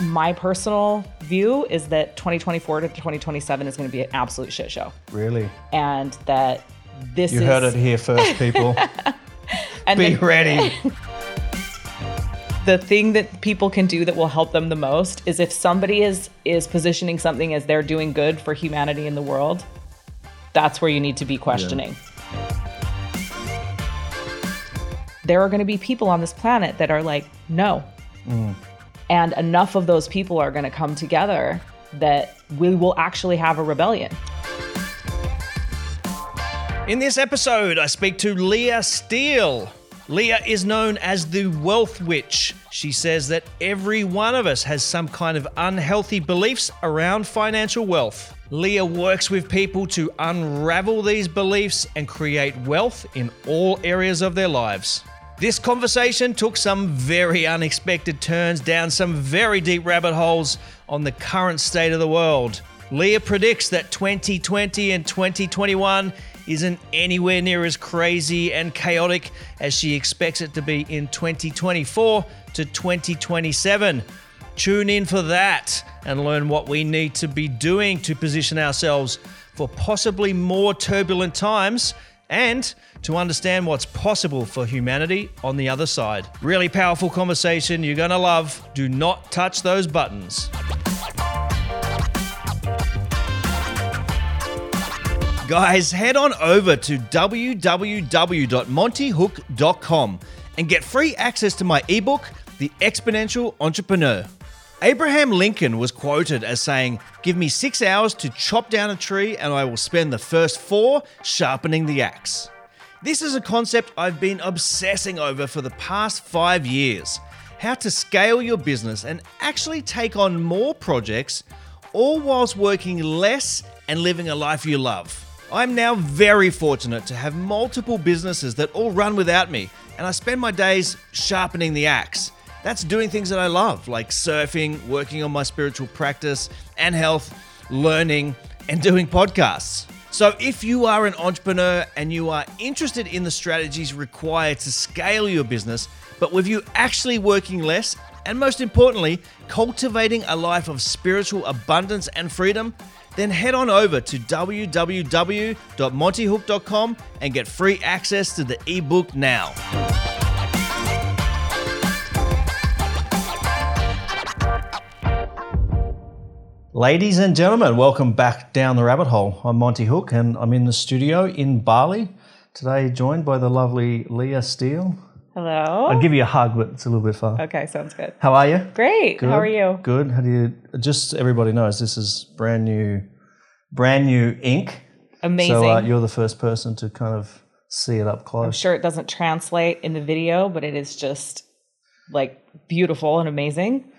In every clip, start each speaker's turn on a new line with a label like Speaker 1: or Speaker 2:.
Speaker 1: My personal view is that 2024 to 2027 is going to be an absolute shit show,
Speaker 2: Really?
Speaker 1: and that this
Speaker 2: You
Speaker 1: is
Speaker 2: heard it here first, people.
Speaker 1: and
Speaker 2: Be
Speaker 1: the-
Speaker 2: ready.
Speaker 1: the thing that people can do that will help them the most is if somebody is is positioning something as they're doing good for humanity in the world that's where you need to be questioning there are going to be people on this planet that are like no mm. And enough of those people are going to come together that we will actually have a rebellion
Speaker 3: In this episode, I speak to Leah Steele. Leah is known as the Wealth Witch. She says that every one of us has some kind of unhealthy beliefs around financial wealth. Leah works with people to unravel these beliefs and create wealth in all areas of their lives. This conversation took some very unexpected turns down some very deep rabbit holes on the current state of the world. Leah predicts that 2020 and 2021 isn't anywhere near as crazy and chaotic as she expects it to be in 2024 to 2027. Tune in for that and learn what we need to be doing to position ourselves for possibly more turbulent times and to understand what's possible for humanity on the other side. Really powerful conversation you're going to love. Do not touch those buttons. Guys, head on over to www.montyhook.com and get free access to my ebook, The Exponential Entrepreneur. Abraham Lincoln was quoted as saying, Give me six hours to chop down a tree, and I will spend the first four sharpening the axe. This is a concept I've been obsessing over for the past five years how to scale your business and actually take on more projects, all whilst working less and living a life you love. I'm now very fortunate to have multiple businesses that all run without me, and I spend my days sharpening the axe. That's doing things that I love, like surfing, working on my spiritual practice and health, learning, and doing podcasts. So, if you are an entrepreneur and you are interested in the strategies required to scale your business, but with you actually working less, and most importantly, cultivating a life of spiritual abundance and freedom, then head on over to www.montyhook.com and get free access to the ebook now.
Speaker 2: Ladies and gentlemen, welcome back down the rabbit hole. I'm Monty Hook and I'm in the studio in Bali. Today, joined by the lovely Leah Steele.
Speaker 1: hello
Speaker 2: I'll give you a hug, but it's a little bit far.
Speaker 1: okay sounds good
Speaker 2: How are you?
Speaker 1: great
Speaker 2: Good.
Speaker 1: how are you
Speaker 2: Good. How do you? Just so everybody knows this is brand new, brand new ink.
Speaker 1: amazing
Speaker 2: So uh, you're the first person to kind of see it up close.
Speaker 1: I'm sure it doesn't translate in the video, but it is just like beautiful and amazing.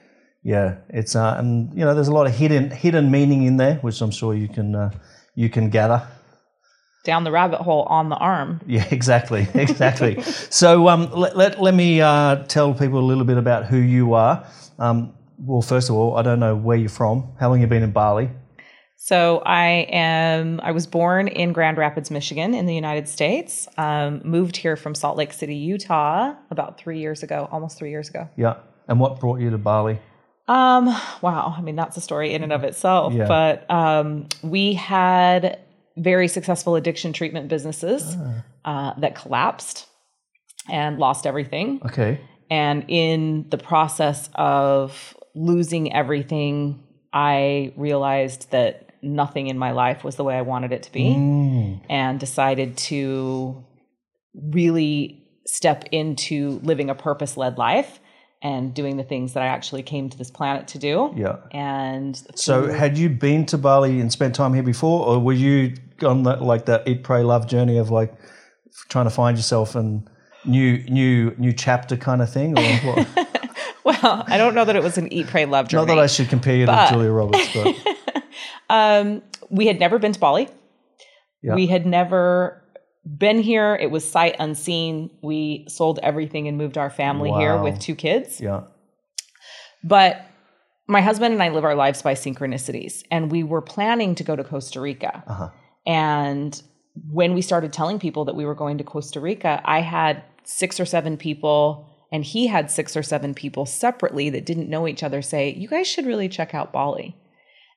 Speaker 2: Yeah, it's uh, and you know there's a lot of hidden hidden meaning in there, which I'm sure you can uh, you can gather.
Speaker 1: Down the rabbit hole on the arm.
Speaker 2: Yeah, exactly, exactly. so um, let, let, let me uh, tell people a little bit about who you are. Um, well, first of all, I don't know where you're from. How long you been in Bali?
Speaker 1: So I am. I was born in Grand Rapids, Michigan, in the United States. Um, moved here from Salt Lake City, Utah, about three years ago, almost three years ago.
Speaker 2: Yeah, and what brought you to Bali?
Speaker 1: Um, wow. I mean, that's a story in and of itself.
Speaker 2: Yeah.
Speaker 1: But um, we had very successful addiction treatment businesses uh, that collapsed and lost everything.
Speaker 2: Okay,
Speaker 1: And in the process of losing everything, I realized that nothing in my life was the way I wanted it to be
Speaker 2: Mm.
Speaker 1: and decided to really step into living a purpose led life and doing the things that I actually came to this planet to do.
Speaker 2: yeah.
Speaker 1: And
Speaker 2: So, had you been to Bali and spent time here before, or were you on that like that eat, pray, love journey of like trying to find yourself and new, new, new chapter kind of thing? Or what?
Speaker 1: well, I don't know that it was an eat, pray, love journey.
Speaker 2: Not that I should compare you
Speaker 1: But-
Speaker 2: to Julia Roberts, but
Speaker 1: um, we had never been to Bali.
Speaker 2: Yeah.
Speaker 1: We had never been here. It was sight unseen. We sold everything and moved our family here with two kids.
Speaker 2: yeah,
Speaker 1: But my husband and I live our lives by synchronicities, and we were planning to go to Costa Rica.
Speaker 2: Uh-huh.
Speaker 1: And when we started telling people that we were going to Costa Rica, I had six or seven people And he had six or seven people separately that didn't know each other say, You guys should really check out Bali.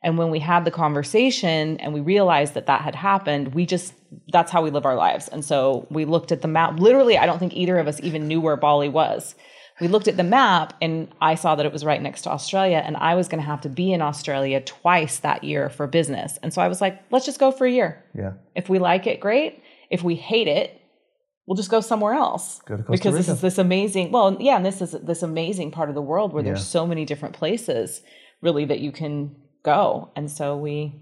Speaker 1: And when we had the conversation and we realized that that had happened, we just, that's how we live our lives. And so we looked at the map. Literally, I don't think either of us even knew where Bali was. We looked at the map and I saw that it was right next to Australia and I was going to have to be in Australia twice that year for business. And so I was like, let's just go for a year.
Speaker 3: Yeah.
Speaker 1: If we like it, great. If we hate it, we'll just go somewhere else.
Speaker 3: Go
Speaker 1: because this is this amazing, well, yeah, and this is this amazing part of the world where
Speaker 3: Yeah.
Speaker 1: there's so many different places really that you can go. And so we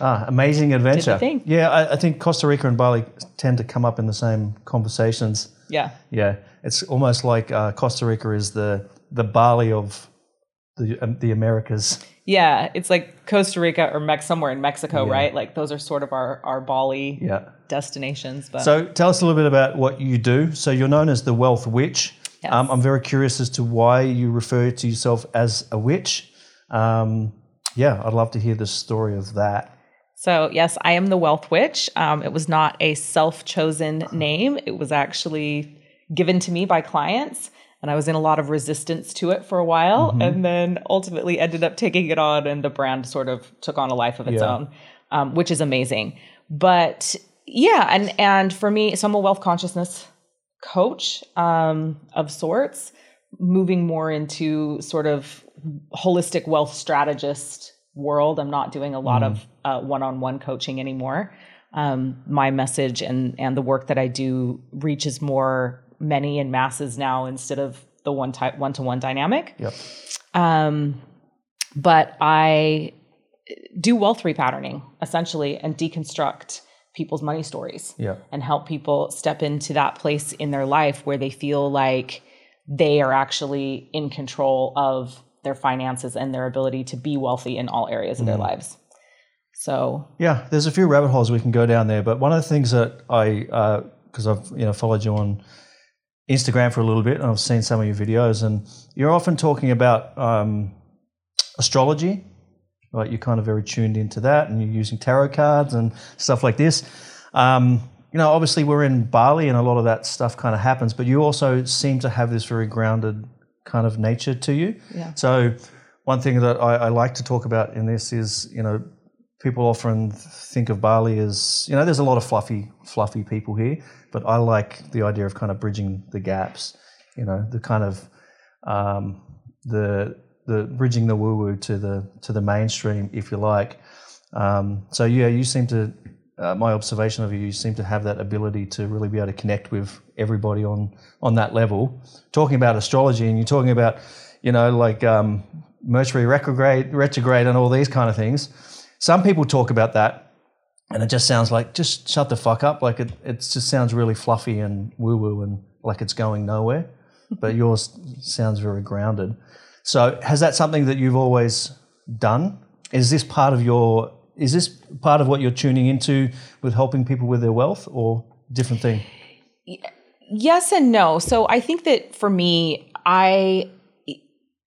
Speaker 3: Ah, amazing adventure. Yeah, I, I think Costa Rica and Bali tend to come up in the same conversations.
Speaker 1: yeah.
Speaker 3: Yeah, it's almost like uh, Costa Rica is the the Bali of the um, the Americas.
Speaker 1: Yeah, it's like Costa Rica or Mex somewhere in Mexico,
Speaker 3: Yeah.
Speaker 1: right? Like those are sort of our our Bali
Speaker 3: Yeah.
Speaker 1: destinations. But
Speaker 3: So tell us a little bit about what you do. So you're known as the Wealth Witch.
Speaker 1: Yes.
Speaker 3: Um, I'm very curious as to why you refer to yourself as a witch. Um, yeah, I'd love to hear the story of that.
Speaker 1: So, yes, I am the Wealth Witch. Um, it was not a self chosen name, it was actually given to me by clients. And I was in a lot of resistance to it for a while and then ultimately ended up taking it on, and the brand sort of took on a life of its
Speaker 3: Yeah.
Speaker 1: own, um, which is amazing. But yeah, and, and for me, so I'm a wealth consciousness coach um, of sorts, moving more into sort of holistic wealth strategist world. I'm not doing a lot of uh, one-on-one coaching anymore. Um, my message and and the work that I do reaches more many and masses now instead of the one type one-to-one dynamic.
Speaker 3: Yep.
Speaker 1: Um, but I do wealth repatterning essentially and deconstruct people's money stories
Speaker 3: Yeah.
Speaker 1: and help people step into that place in their life where they feel like they are actually in control of their finances and their ability to be wealthy in all areas of their lives. So,
Speaker 3: Yeah, there's a few rabbit holes we can go down there, but one of the things that I, because I've you know followed you on Instagram for a little bit, and I've seen some of your videos, and you're often talking about um, astrology, right? You're kind of very tuned into that, and you're using tarot cards and stuff like this. Um, you know, obviously we're in Bali, and a lot of that stuff kind of happens, but you also seem to have this very grounded kind of nature to you.
Speaker 1: Yeah.
Speaker 3: So one thing that I, I like to talk about in this is, you know, people often think of Bali as, you know, there's a lot of fluffy, fluffy people here, but I like the idea of kind of bridging the gaps, you know, the kind of um, the the bridging the woo woo to the to the mainstream, if you like. Um, so yeah, you seem to. Uh, my observation of you, you seem to have that ability to really be able to connect with everybody on on that level. Talking about astrology, and you're talking about, you know, like um, Mercury retrograde, retrograde, and all these kind of things. Some people talk about that, and it just sounds like just shut the fuck up. Like it, it just sounds really fluffy and woo woo, and like it's going nowhere. But yours sounds very grounded. So, has that something that you've always done? Is this part of your? Is this part of what you're tuning into with helping people with their wealth, or different thing?
Speaker 1: yes and no. So I think that for me, I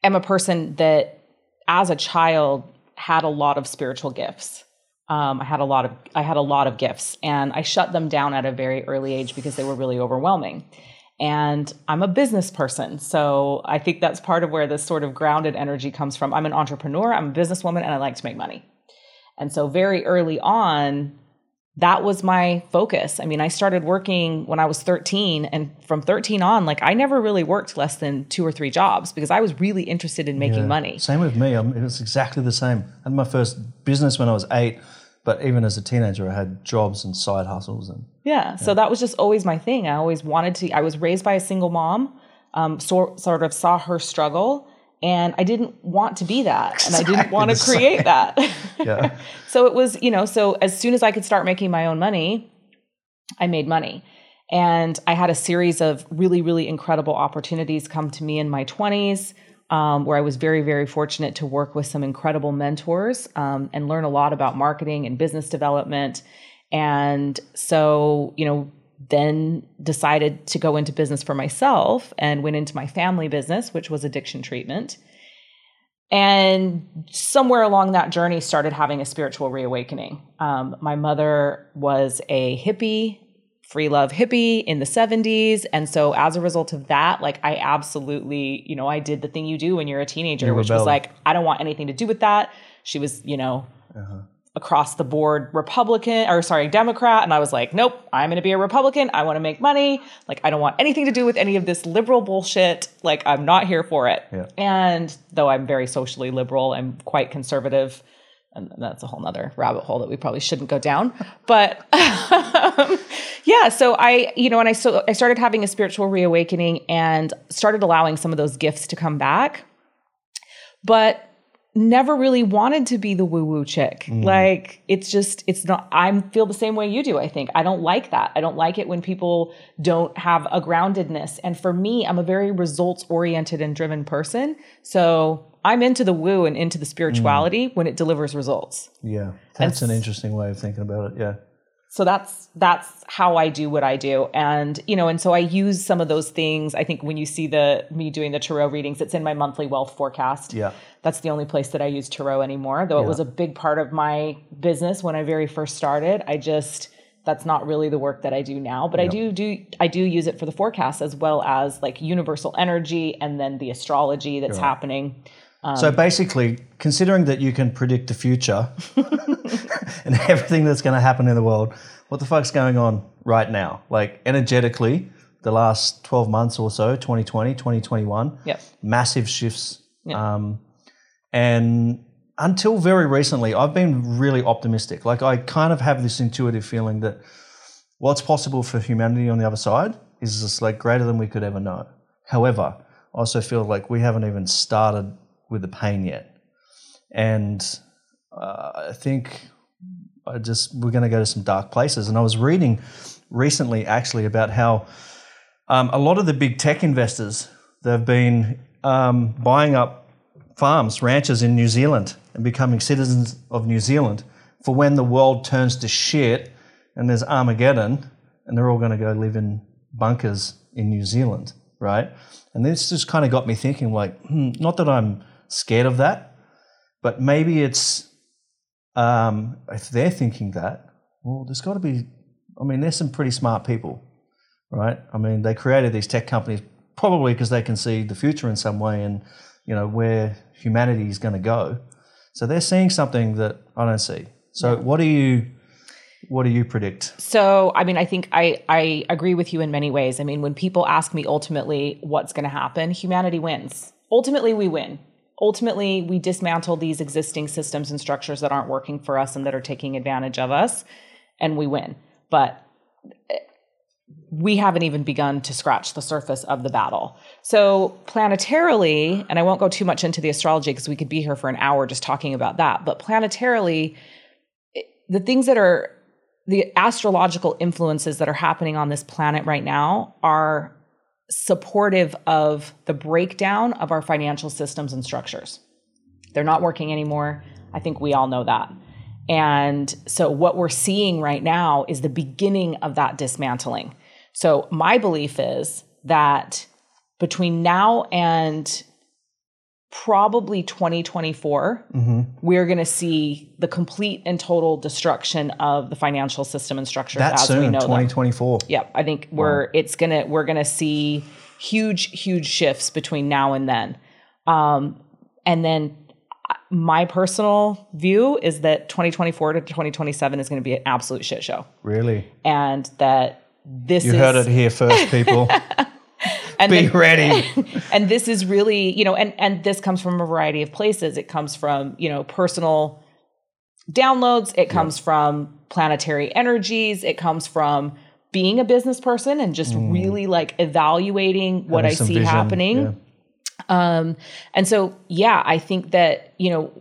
Speaker 1: am a person that as a child had a lot of spiritual gifts. Um, I had a lot of I had a lot of gifts, and I shut them down at a very early age because they were really overwhelming. And I'm a business person, so I think that's part of where this sort of grounded energy comes from. I'm an entrepreneur, I'm a businesswoman, and I like to make money. And so very early on, that was my focus. I mean, I started working when I was 13, and from 13 on, like I never really worked less than two or three jobs because I was really interested in making
Speaker 3: Yeah.
Speaker 1: money.
Speaker 3: Same with me. I'm, it was exactly the same. I had my first business when I was eight, but even as a teenager, I had jobs and side hustles and
Speaker 1: Yeah. So that was just always my thing. I always wanted to, I was raised by a single mom, um, so, sort of saw her struggle, and I didn't want to be that. And I didn't want to
Speaker 3: Exactly
Speaker 1: create that.
Speaker 3: yeah.
Speaker 1: so it was, you know, so as soon as I could start making my own money, I made money. And I had a series of really, really incredible opportunities come to me in my 20s, um, where I was very, very fortunate to work with some incredible mentors um, and learn a lot about marketing and business development. And so, you know, then decided to go into business for myself and went into my family business, which was addiction treatment. And somewhere along that journey, started having a spiritual reawakening. Um, my mother was a hippie free love hippie in the 70s and so as a result of that like i absolutely you know i did the thing you do when you're a teenager
Speaker 3: You
Speaker 1: which was like i don't want anything to do with that she was you know across the board republican or sorry democrat and i was like nope i'm going to be a republican. I want to make money. Like i don't want anything to do with any of this liberal bullshit. Like i'm not here for it.
Speaker 3: Yeah.
Speaker 1: and though i'm very socially liberal i'm quite conservative and that's a whole nother rabbit hole that we probably shouldn't go down. But um, yeah so i you know and i so i started having a spiritual reawakening and started allowing some of those gifts to come back. But never really wanted to be the woo woo chick. Mm. Like it's just it's not I feel the same way you do, I think. I don't like that. I don't like it when people don't have a groundedness. And for me, I'm a very results oriented and driven person. So I'm into the woo and into the spirituality mm. when it delivers results.
Speaker 3: Yeah, that's an interesting way of thinking about it. Yeah,
Speaker 1: so that's that's how I do what I do, and you know, and so I use some of those things. I think when you see the me doing the tarot readings, it's in my monthly wealth forecast.
Speaker 3: Yeah.
Speaker 1: that's the only place that I use tarot anymore. Though it was a big part of my business when I very first started. I just that's not really the work that I do now, but I do do I do use it for the forecast as well as like universal energy and then the astrology that's happening.
Speaker 3: So basically, considering that you can predict the future and everything that's going to happen in the world, what the fuck's going on right now? Like energetically, the last 12 months or so, 2020, 2021,
Speaker 1: Yep.
Speaker 3: massive shifts.
Speaker 1: Yeah.
Speaker 3: Um, and until very recently, I've been really optimistic. Like I kind of have this intuitive feeling that what's possible for humanity on the other side is just like greater than we could ever know. However, I also feel like we haven't even started with the pain yet, and uh, I think I just we're going to go to some dark places. And I was reading recently actually about how um, a lot of the big tech investors they've been um, buying up farms, ranches in New Zealand, and becoming citizens of New Zealand for when the world turns to shit and there's Armageddon, and they're all going to go live in bunkers in New Zealand, right? And this just kind of got me thinking, like, hmm, not that I'm scared of that, but maybe it's um, if they're thinking that, well, there's got to be. I mean, there's some pretty smart people, right? I mean, they created these tech companies probably because they can see the future in some way and you know where humanity is going to go. So they're seeing something that I don't see. So what do you what do you predict?
Speaker 1: So, I mean, I think I I agree with you in many ways. I mean, when people ask me ultimately what's going to happen, humanity wins. Ultimately, we win. Ultimately, we dismantle these existing systems and structures that aren't working for us and that are taking advantage of us, and we win. But eh, we haven't even begun to scratch the surface of the battle. So, planetarily, and I won't go too much into the astrology because we could be here for an hour just talking about that, but planetarily, the things that are the astrological influences that are happening on this planet right now are supportive of the breakdown of our financial systems and structures. They're not working anymore. I think we all know that. And so, what we're seeing right now is the beginning of that dismantling. So, my belief is that between now and probably 2024, we're going to see the complete and total destruction of the financial system and structure
Speaker 3: That
Speaker 1: as we
Speaker 3: soon,
Speaker 1: know them.
Speaker 3: 2024.
Speaker 1: Yep, I think we're it's gonna we're gonna see huge huge shifts between now and then, um, and then uh, my personal view is that 2024 to 2027 is going to be an absolute shit show,
Speaker 3: Really?
Speaker 1: and that this
Speaker 3: You
Speaker 1: is
Speaker 3: heard it here first, people.
Speaker 1: and
Speaker 3: Be
Speaker 1: that-
Speaker 3: ready.
Speaker 1: and this is really you know and and this comes from a variety of places it comes from you know personal downloads it comes from planetary energies it comes from being a business person and just really like evaluating what
Speaker 3: Having
Speaker 1: i see
Speaker 3: vision,
Speaker 1: happening
Speaker 3: yeah.
Speaker 1: um and so yeah i think that you know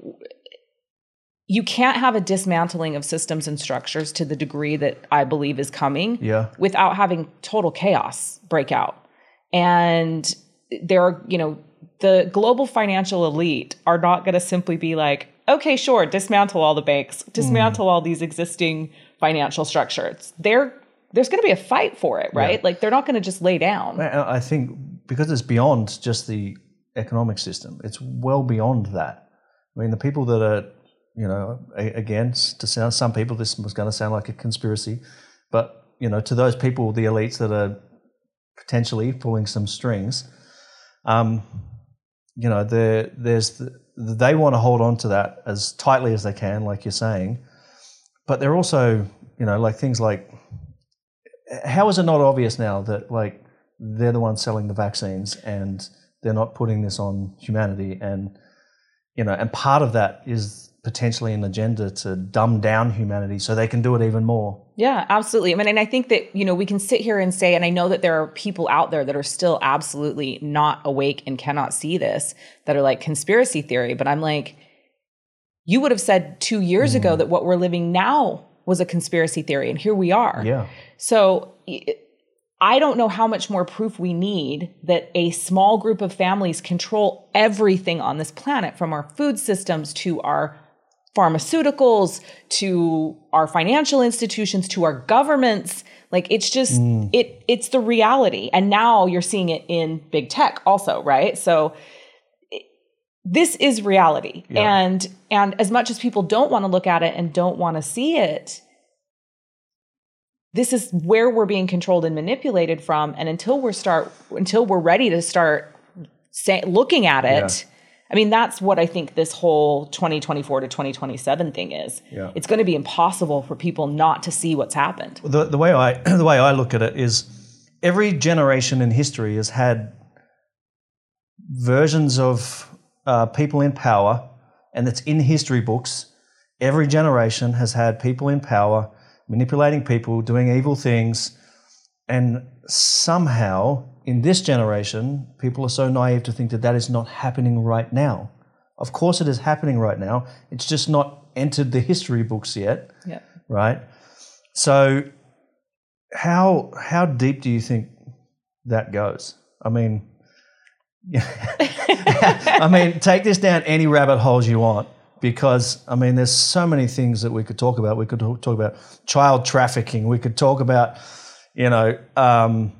Speaker 1: you can't have a dismantling of systems and structures to the degree that i believe is coming
Speaker 3: Yeah.
Speaker 1: without having total chaos break out. And there are, you know, the global financial elite are not going to simply be like, okay, sure, dismantle all the banks, dismantle all these existing financial structures. There, there's going to be a fight for it, right? Like they're not going to just lay down.
Speaker 3: I think because it's beyond just the economic system, it's well beyond that. I mean, the people that are, you know, a- again, to sound some people, this was going to sound like a conspiracy, but you know, to those people, the elites that are potentially pulling some strings, um, you know, there, there's the, they want to hold on to that as tightly as they can, like you're saying, but they're also, you know, like things like, how is it not obvious now that like they're the ones selling the vaccines and they're not putting this on humanity? And you know and part of that is potentially an agenda to dumb down humanity so they can do it even more
Speaker 1: Yeah, absolutely. I mean, and I think that, you know, we can sit here and say, and I know that there are people out there that are still absolutely not awake and cannot see this, that are like conspiracy theory. But I'm like, you would have said two years
Speaker 3: Mm.
Speaker 1: ago that what we're living now was a conspiracy theory, and here we are.
Speaker 3: yeah
Speaker 1: So I don't know how much more proof we need that a small group of families control everything on this planet from our food systems to our pharmaceuticals to our financial institutions to our governments. Like it's just mm. it it's the reality. And now you're seeing it in big tech also right? So it- this is reality. And and as much as people don't want to look at it and don't want to see it this is where we're being controlled and manipulated from. And until we're start until we're ready to start say, looking at it i mean that's what i think this whole 2024 to 2027 thing is
Speaker 3: Yeah.
Speaker 1: it's going to be impossible for people not to see what's happened
Speaker 3: the, the way I the way I look at it is every generation in history has had versions of uh, people in power, and it's in history books. Every generation has had people in power manipulating people, doing evil things, and somehow in this generation, people are so naive to think that that is not happening right now. Of course, it is happening right now. It's just not entered the history books yet
Speaker 1: yeah
Speaker 3: right? So, how how deep do you think that goes? I mean, I mean, take this down any rabbit holes you want, because I mean, there's so many things that we could talk about. We could talk about child trafficking. We could talk about, you know. Um,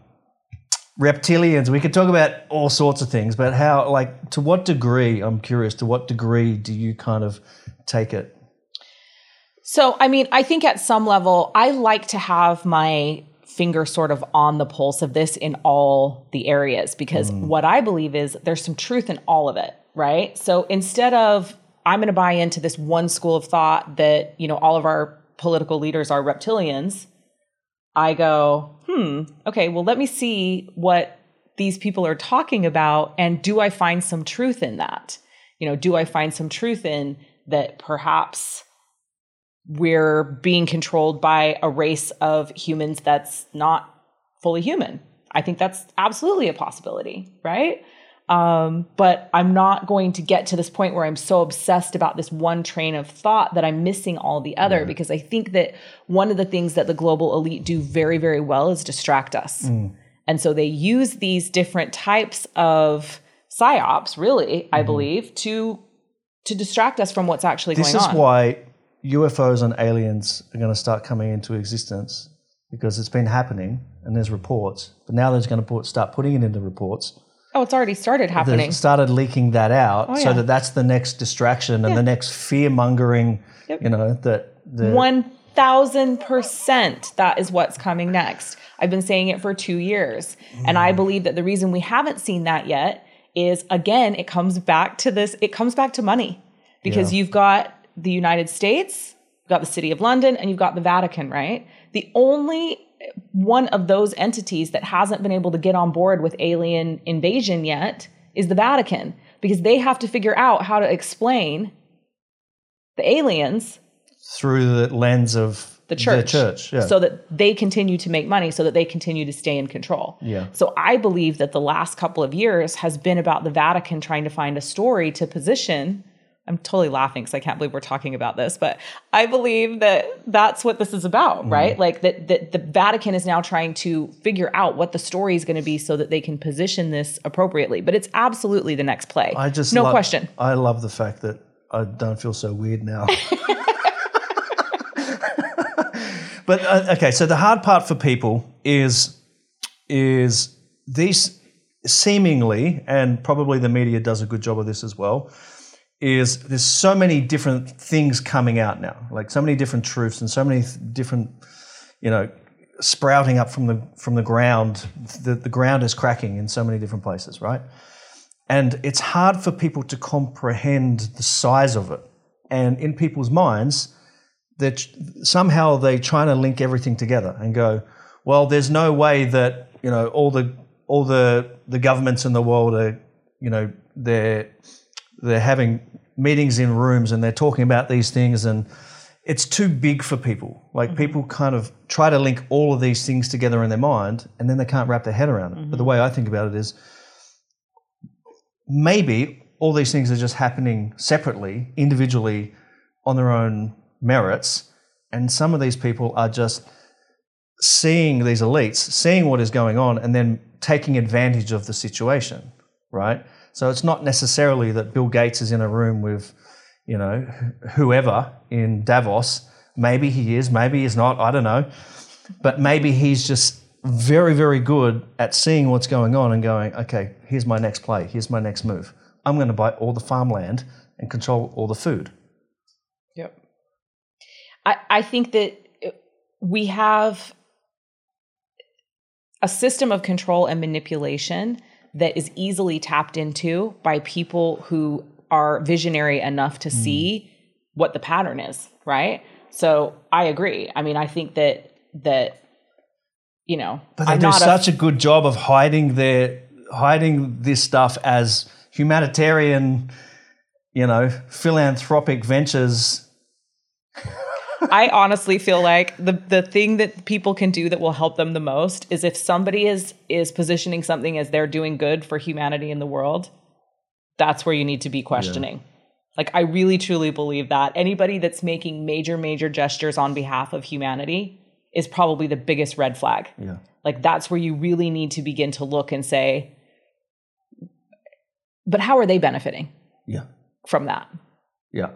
Speaker 3: reptilians. We could talk about all sorts of things but how like to what degree i'm curious to what degree do you kind of take it?
Speaker 1: So, I mean, I think at some level, I like to have my finger sort of on the pulse of this in all the areas because mm. what I believe is there's some truth in all of it, right? So instead of I'm going to buy into this one school of thought that, you know, all of our political leaders are reptilians, I go, hmm, okay, well, let me see what these people are talking about. And do I find some truth in that? You know, do I find some truth in that perhaps we're being controlled by a race of humans that's not fully human. I think that's absolutely a possibility, right? Um, but I'm not going to get to this point where I'm so obsessed about this one train of thought that I'm missing all the other because I think that one of the things that the global elite do very, very well is distract us. And so they use these different types of psyops, really, I believe, to to distract us from what's actually
Speaker 3: This
Speaker 1: going on.
Speaker 3: This is why UFOs and aliens are going to start coming into existence because it's been happening and there's reports. But now there's going to put, start putting it into reports.
Speaker 1: Oh, it's already started happening.
Speaker 3: They've started leaking that out oh, so
Speaker 1: Oh, yeah.
Speaker 3: that that's the next distraction and the next fear mongering, you know, that the,
Speaker 1: One thousand percent that is what's coming next. I've been saying it for two years. And I mm. believe that the reason we haven't seen that yet is again, it comes back to this, it comes back to money. Because
Speaker 3: Yeah.
Speaker 1: you've got the United States, you've got the City of London, and you've got the Vatican, right? The only one of those entities that hasn't been able to get on board with alien invasion yet is the Vatican. Because they have to figure out how to explain the aliens
Speaker 3: through the lens of
Speaker 1: the church,
Speaker 3: church, yeah.
Speaker 1: so that they continue to make money, so that they continue to stay in control.
Speaker 3: Yeah.
Speaker 1: So I believe that the last couple of years has been about the Vatican trying to find a story to position. I'm totally laughing because I can't believe we're talking about this, but I believe that that's what this is about,
Speaker 3: Mm-hmm.
Speaker 1: right? Like that, that the Vatican is now trying to figure out what the story is going to be so that they can position this appropriately. But it's absolutely the next play.
Speaker 3: I just
Speaker 1: no
Speaker 3: love-
Speaker 1: question.
Speaker 3: I love the fact that I don't feel so weird now. but uh, okay, so the hard part for people is is these seemingly, and probably the media does a good job of this as well. Is there's so many different things coming out now, like so many different truths and so many th- different, you know, sprouting up from the from the ground. The, the ground is cracking in so many different places, right? And it's hard for people to comprehend the size of it. And in people's minds, that somehow they trying to link everything together and go, well, there's no way that you know all the all the the governments in the world are you know they're they're having meetings in rooms and they're talking about these things and it's too big for people. Like mm-hmm. people kind of try to link all of these things together in their mind and then they can't wrap their head around it. Mm-hmm. But the way I think about it is maybe all these things are just happening separately, individually, on their own merits. And some of these people are just seeing these elites, seeing what is going on, and then taking advantage of the situation, right? So it's not necessarily that Bill Gates is in a room with, you know, whoever in Davos. Maybe he is, maybe he's not, I don't know. But maybe he's just very, very good at seeing what's going on and going, okay, here's my next play, here's my next move. I'm going to buy all the farmland and control all the food.
Speaker 1: Yep. I, I think that uh, we have a system of control and manipulation that is easily tapped into by people who are visionary enough to mm. see what the pattern is, right? So I agree. I mean, I think that that you know,
Speaker 3: but they I'm do such a, a good job of hiding their hiding this stuff as humanitarian, you know, philanthropic ventures
Speaker 1: I honestly feel like the the thing that people can do that will help them the most is if somebody is is positioning something as they're doing good for humanity in the world, that's where you need to be questioning. Yeah. Like I really truly believe that anybody that's making major major gestures on behalf of humanity is probably the biggest red flag.
Speaker 3: Yeah.
Speaker 1: Like that's where you really need to begin to look and say but how are they benefiting?
Speaker 3: Yeah.
Speaker 1: From that?
Speaker 3: Yeah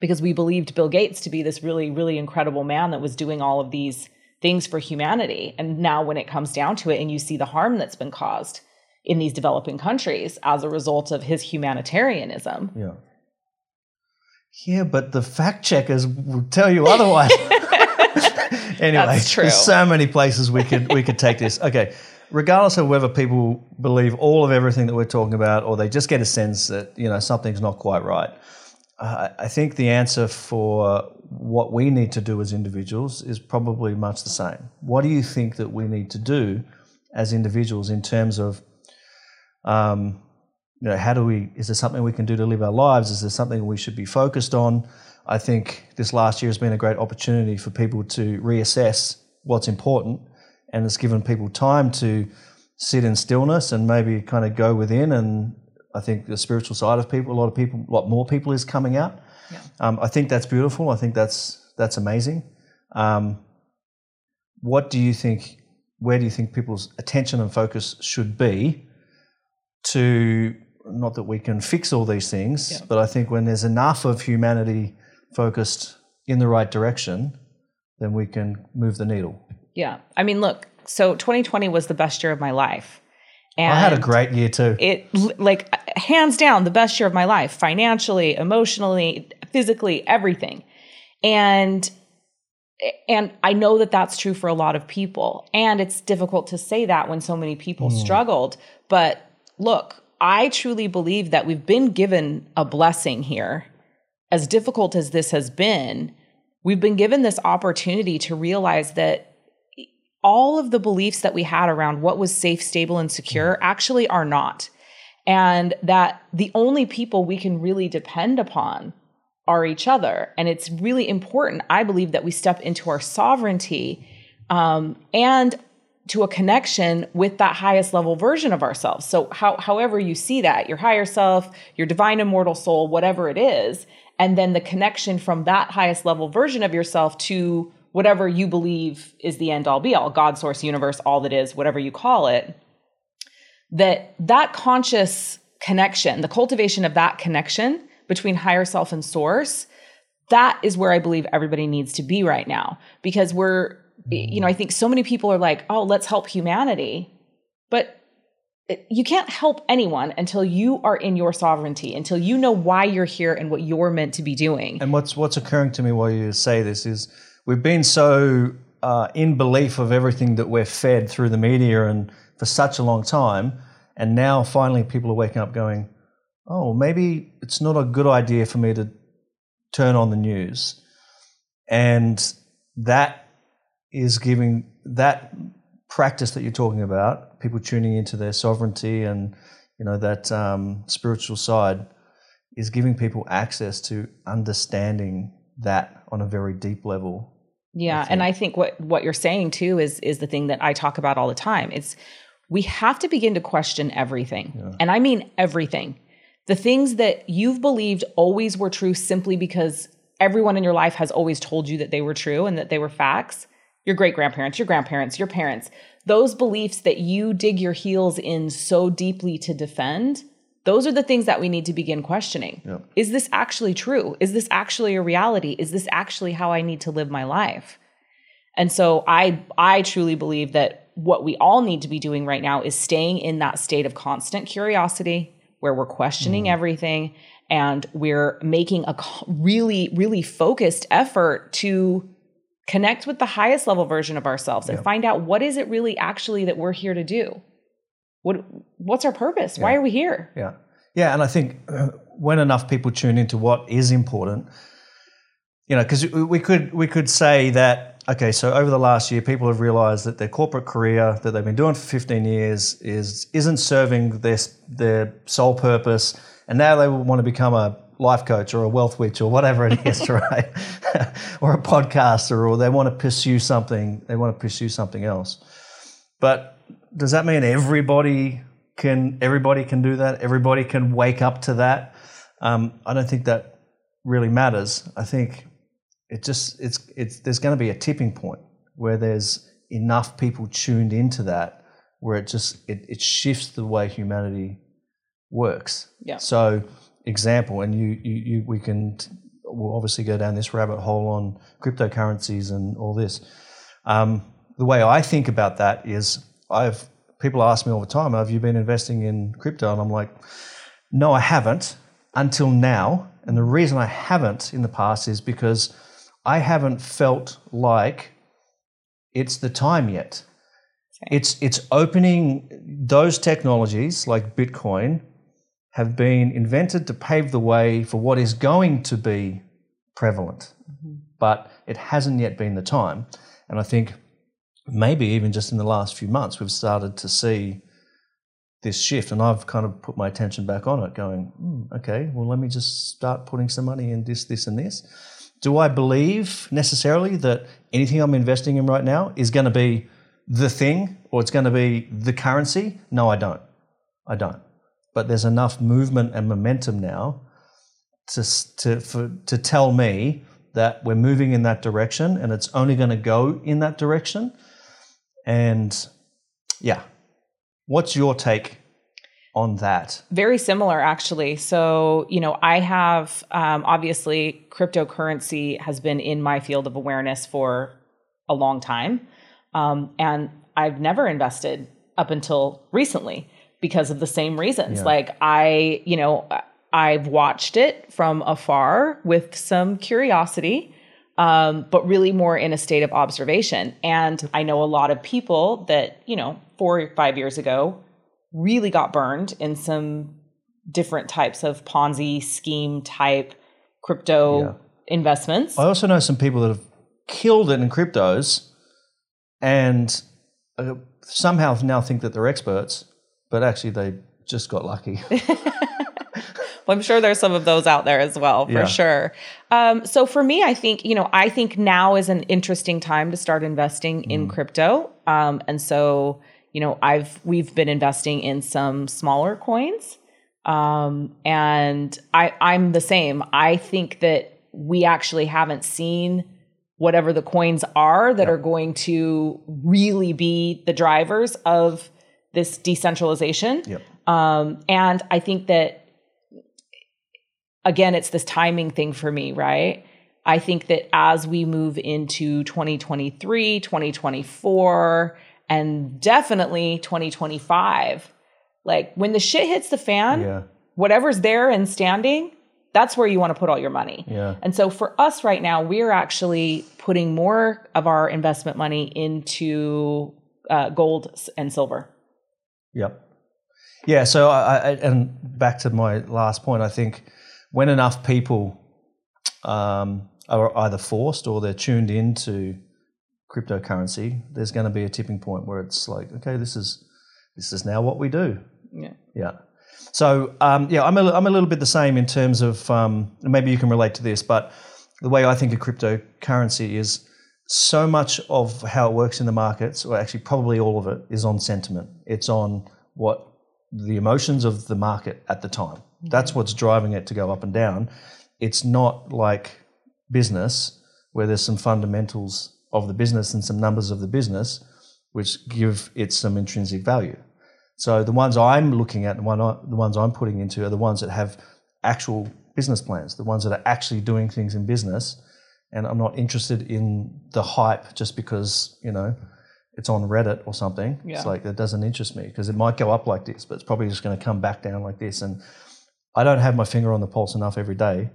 Speaker 1: because we believed Bill Gates to be this really, really incredible man that was doing all of these things for humanity. And now, when it comes down to it, and you see the harm that's been caused in these developing countries as a result of his humanitarianism.
Speaker 3: Yeah. Yeah, but the fact checkers will tell you otherwise. anyway, there's so many places we could we could take this. Okay, regardless of whether people believe all of everything that we're talking about, or they just get a sense that you know something's not quite right. I think the answer for what we need to do as individuals is probably much the same. What do you think that we need to do as individuals in terms of, um, you know, how do we? Is there something we can do to live our lives? Is there something we should be focused on? I think this last year has been a great opportunity for people to reassess what's important, and it's given people time to sit in stillness and maybe kind of go within and I think the spiritual side of people, a lot of people, a lot more people is coming out. Yeah. Um, I think that's beautiful. I think that's that's amazing. Um, what do you think? Where do you think people's attention and focus should be? To not that we can fix all these things, yeah. but I think when there's enough of humanity focused in the right direction, then we can move the needle.
Speaker 1: Yeah, I mean, look. So 2020 was the best year of my life.
Speaker 3: And I had a great year too.
Speaker 1: It like hands down the best year of my life, financially, emotionally, physically, everything. And and I know that that's true for a lot of people. And it's difficult to say that when so many people mm. struggled, but look, I truly believe that we've been given a blessing here. As difficult as this has been, we've been given this opportunity to realize that all of the beliefs that we had around what was safe, stable, and secure mm-hmm. actually are not. And that the only people we can really depend upon are each other. And it's really important, I believe, that we step into our sovereignty um, and to a connection with that highest level version of ourselves. So, how, however you see that, your higher self, your divine immortal soul, whatever it is, and then the connection from that highest level version of yourself to whatever you believe is the end all be all, God, source, universe, all that is, whatever you call it, that that conscious connection, the cultivation of that connection between higher self and source, that is where I believe everybody needs to be right now because we're, you know, I think so many people are like, oh, let's help humanity. But you can't help anyone until you are in your sovereignty, until you know why you're here and what you're meant to be doing.
Speaker 3: And what's what's occurring to me while you say this is we've been so uh, in belief of everything that we're fed through the media and for such a long time, and now finally people are waking up going, "Oh, maybe it's not a good idea for me to turn on the news," and that is giving that practice that you're talking about, people tuning into their sovereignty and you know that um, spiritual side, is giving people access to understanding that on a very deep level.
Speaker 1: Yeah, and I think what what you're saying too is is the thing that I talk about all the time. It's we have to begin to question everything. Yeah. And I mean everything. The things that you've believed always were true simply because everyone in your life has always told you that they were true and that they were facts. Your great grandparents, your grandparents, your parents, those beliefs that you dig your heels in so deeply to defend, those are the things that we need to begin questioning. Yep. Is this actually true? Is this actually a reality? Is this actually how I need to live my life? And so I I truly believe that what we all need to be doing right now is staying in that state of constant curiosity where we're questioning mm. everything and we're making a really really focused effort to connect with the highest level version of ourselves and find out what is it really actually that we're here to do what what's our purpose yeah. why are we here
Speaker 3: yeah yeah and i think uh, when enough people tune into what is important you know because we could we could say that okay so over the last year people have realized that their corporate career that they've been doing for 15 years is isn't serving their their sole purpose and now they want to become a life coach or a wealth witch or whatever it is, right? or a podcaster, or they want to pursue something. They want to pursue something else. But does that mean everybody can everybody can do that? Everybody can wake up to that? Um, I don't think that really matters. I think it just it's it's there's going to be a tipping point where there's enough people tuned into that where it just it, it shifts the way humanity works.
Speaker 1: Yeah.
Speaker 3: So example, and you, you, you we can we'll obviously go down this rabbit hole on cryptocurrencies and all this. Um, the way I think about that is, I've people ask me all the time, "Have you been investing in crypto?" And I'm like, "No, I haven't until now." And the reason I haven't in the past is because I haven't felt like it's the time yet. Okay. It's it's opening those technologies like Bitcoin have been invented to pave the way for what is going to be prevalent. Mm-hmm. But it hasn't yet been the time. And I think maybe even just in the last few months, we've started to see this shift. And I've kind of put my attention back on it, going, mm, okay, well, let me just start putting some money in this, this, and this. Do I believe necessarily that anything I'm investing in right now is going to be the thing or it's going to be the currency? No, I don't. I don't but there's enough movement and momentum now to, to, for, to tell me that we're moving in that direction and it's only going to go in that direction. And yeah, what's your take on that?
Speaker 1: Very similar, actually. So, you know, I have um, obviously cryptocurrency has been in my field of awareness for a long time. Um, and I've never invested up until recently because of the same reasons. Yeah. Like I, you know, I've watched it from afar with some curiosity, um, but really more in a state of observation. And I know a lot of people that, you know, four or five years ago really got burned in some different types of Ponzi scheme type crypto yeah. investments.
Speaker 3: I also know some people that have killed it in cryptos and uh, somehow now think that they're experts but actually they just got lucky.
Speaker 1: well, I'm sure there's some of those out there as well, for yeah. sure. Um, so for me, I think you know, I think now is an interesting time to start investing mm. in crypto. Um, and so you know, I've we've been investing in some smaller coins, um, and I I'm the same. I think that we actually haven't seen whatever the coins are that are going to really be the drivers of this decentralization. Yep. Um, and I think that again, it's this timing thing for me, right? I think that as we move into 2023, 2024, and definitely 2025, like when the shit hits the fan, yeah. whatever's there and standing, that's where you want to put all your money.
Speaker 3: Yeah.
Speaker 1: And so for us right now, we're actually putting more of our investment money into uh, gold and silver.
Speaker 3: Yep. Yeah. So, I, I, and back to my last point, I think when enough people um, are either forced or they're tuned into cryptocurrency, there's going to be a tipping point where it's like, okay, this is this is now what we do.
Speaker 1: Yeah.
Speaker 3: Yeah. So um, yeah, I'm a, I'm a little bit the same in terms of um, maybe you can relate to this, but the way I think of cryptocurrency is so much of how it works in the markets, or actually probably all of it, is on sentiment. It's on what the emotions of the market at the time. That's what's driving it to go up and down. It's not like business where there's some fundamentals of the business and some numbers of the business which give it some intrinsic value. So the ones I'm looking at, the one I, the ones I'm putting into, are the ones that have actual business plans, the ones that are actually doing things in business. And I'm not interested in the hype just because you know it's on Reddit or something.
Speaker 1: Yeah.
Speaker 3: It's like that doesn't interest me because it might go up like this, but it's probably just going to come back down like this. And I don't have my finger on the pulse enough every day.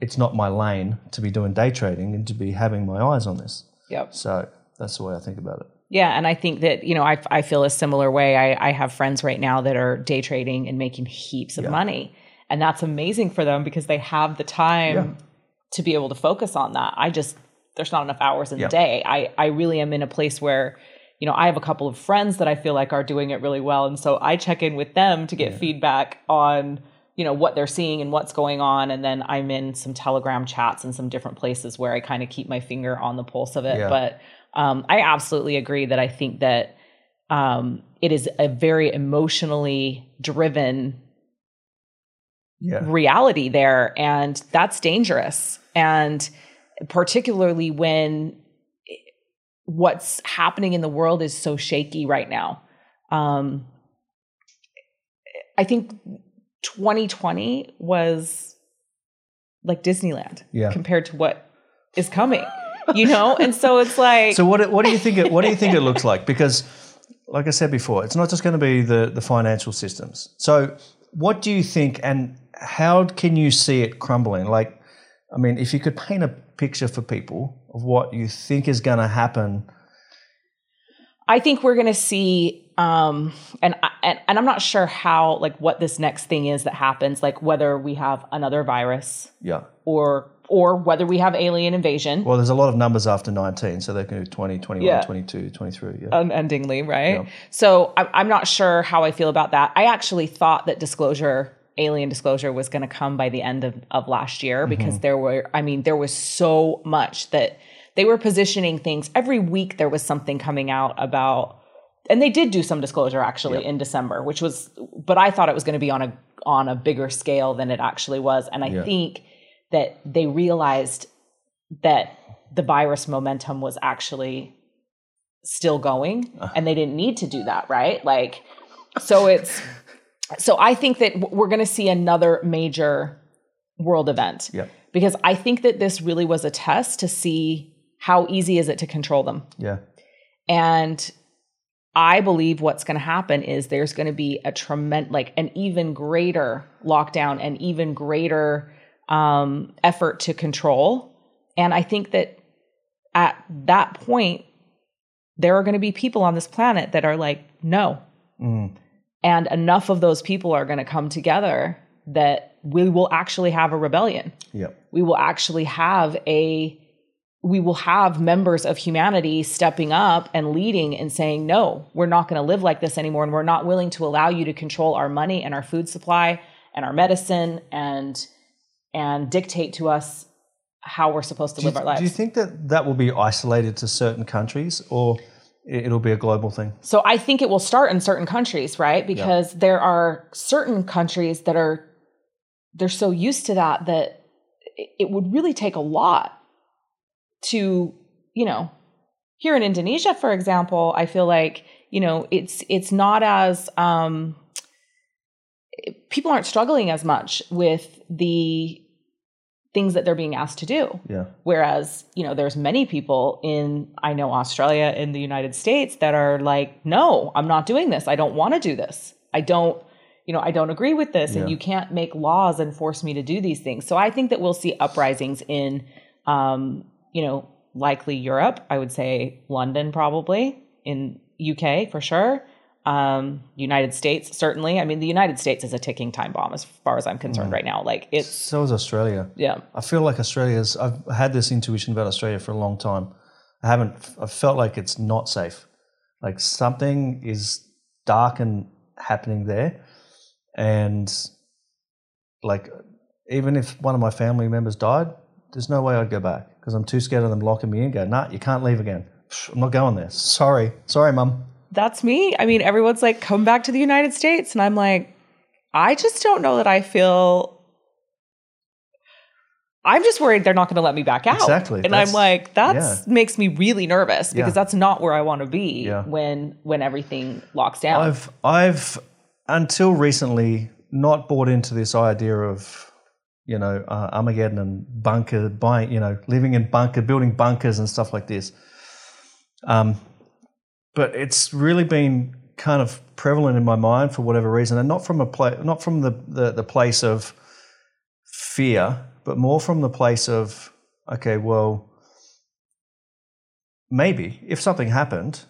Speaker 3: It's not my lane to be doing day trading and to be having my eyes on this.
Speaker 1: Yep.
Speaker 3: So that's the way I think about it.
Speaker 1: Yeah, and I think that you know I I feel a similar way. I I have friends right now that are day trading and making heaps of
Speaker 3: Yeah.
Speaker 1: money, and that's amazing for them because they have the time
Speaker 3: Yeah.
Speaker 1: to be able to focus on that. I just there's not enough hours in
Speaker 3: Yeah.
Speaker 1: the day. I I really am in a place where you know I have a couple of friends that I feel like are doing it really well, and so I check in with them to get feedback on you know what they're seeing and what's going on and then i'm in some telegram chats and some different places where i kind of keep my finger on the pulse of it
Speaker 3: Yeah.
Speaker 1: but um, i absolutely agree that i think that um, it is a very emotionally driven
Speaker 3: Yeah.
Speaker 1: reality there and that's dangerous and particularly when what's happening in the world is so shaky right now um, i think 2020 was like disneyland
Speaker 3: Yeah.
Speaker 1: compared to what is coming you know and so it's like
Speaker 3: So what what do you think it what do you think it looks like? Because like I said before, it's not just going to be the the financial systems. So what do you think and how can you see it crumbling? Like I mean, if you could paint a picture for people of what you think is going to happen.
Speaker 1: I think we're going to see, um, and, I- and and I'm not sure how, like, what this next thing is that happens, like whether we have another virus
Speaker 3: Yeah.
Speaker 1: or or whether we have alien invasion,
Speaker 3: Well, there's a lot of numbers after 19, so they can do 20, 21,
Speaker 1: Yeah.
Speaker 3: 22, 23. Yeah.
Speaker 1: unendingly, right?
Speaker 3: Yeah.
Speaker 1: So I'm, I'm not sure how I feel about that. I actually thought that disclosure, alien disclosure, was going to come by the end of, of last year because there were, I mean, there was so much that they were positioning things. Every week there was something coming out about, and they did do some disclosure actually in December, which was, but I thought it was going to be on a on a bigger scale than it actually was, and I
Speaker 3: Yeah.
Speaker 1: think that they realized that the virus momentum was actually still going uh. and they didn't need to do that right like so it's so i think that we're going to see another major world event
Speaker 3: Yep.
Speaker 1: because i think that this really was a test to see how easy is it to control them
Speaker 3: Yeah.
Speaker 1: and I believe what's going to happen is there's going to be a tremendous, like an even greater lockdown, an even greater um, effort to control. And I think that at that point, there are going to be people on this planet that are like, no. And enough of those people are going to come together that we will actually have a rebellion
Speaker 3: Yep.
Speaker 1: we will actually have a we will have members of humanity stepping up and leading and saying no we're not going to live like this anymore and we're not willing to allow you to control our money and our food supply and our medicine and and dictate to us how we're supposed to
Speaker 3: Do you,
Speaker 1: live our lives
Speaker 3: do you think that that will be isolated to certain countries or it'll be a global thing?
Speaker 1: So I think it will start in certain countries, right? Because there are certain countries that are they're so used to that that it would really take a lot to, you know, here in Indonesia, for example, I feel like, you know, it's it's not as um people aren't struggling as much with the things that they're being asked to do.
Speaker 3: Yeah.
Speaker 1: Whereas, you know, there's many people in, I know Australia in the United States that are like, no, I'm not doing this. I don't want to do this. I don't, you know, I don't agree with this and you can't make laws and force me to do these things. So I think that we'll see uprisings in, um, you know, likely Europe. I would say London probably, in UK for sure. Um, United States, certainly. I mean, the United States is a ticking time bomb as far as I'm concerned right now. Like it's,
Speaker 3: So is Australia.
Speaker 1: yeah.
Speaker 3: I feel like Australia's. I've had this intuition about Australia for a long time. I haven't. I've felt like it's not safe. Like something is dark and happening there, and like even if one of my family members died, there's no way I'd go back because I'm too scared of them locking me in. Go, nah, you can't leave again. I'm not going there. Sorry, sorry, mum.
Speaker 1: that's me. I mean, everyone's like, come back to the United States. And I'm like, I just don't know that I feel. I'm just worried they're not going to let me back out.
Speaker 3: Exactly.
Speaker 1: And
Speaker 3: That's-
Speaker 1: I'm like, that
Speaker 3: yeah.
Speaker 1: makes me really nervous because
Speaker 3: Yeah.
Speaker 1: that's not where I want to be
Speaker 3: Yeah.
Speaker 1: when when everything locks down.
Speaker 3: I've I've until recently not bought into this idea of you know uh, Armageddon and bunker buying you know living in bunker building bunkers and stuff like this. Um, but it's really been kind of prevalent in my mind for whatever reason, and not from a pla- not from the, the the place of fear, but more from the place of okay, well, maybe if something happened,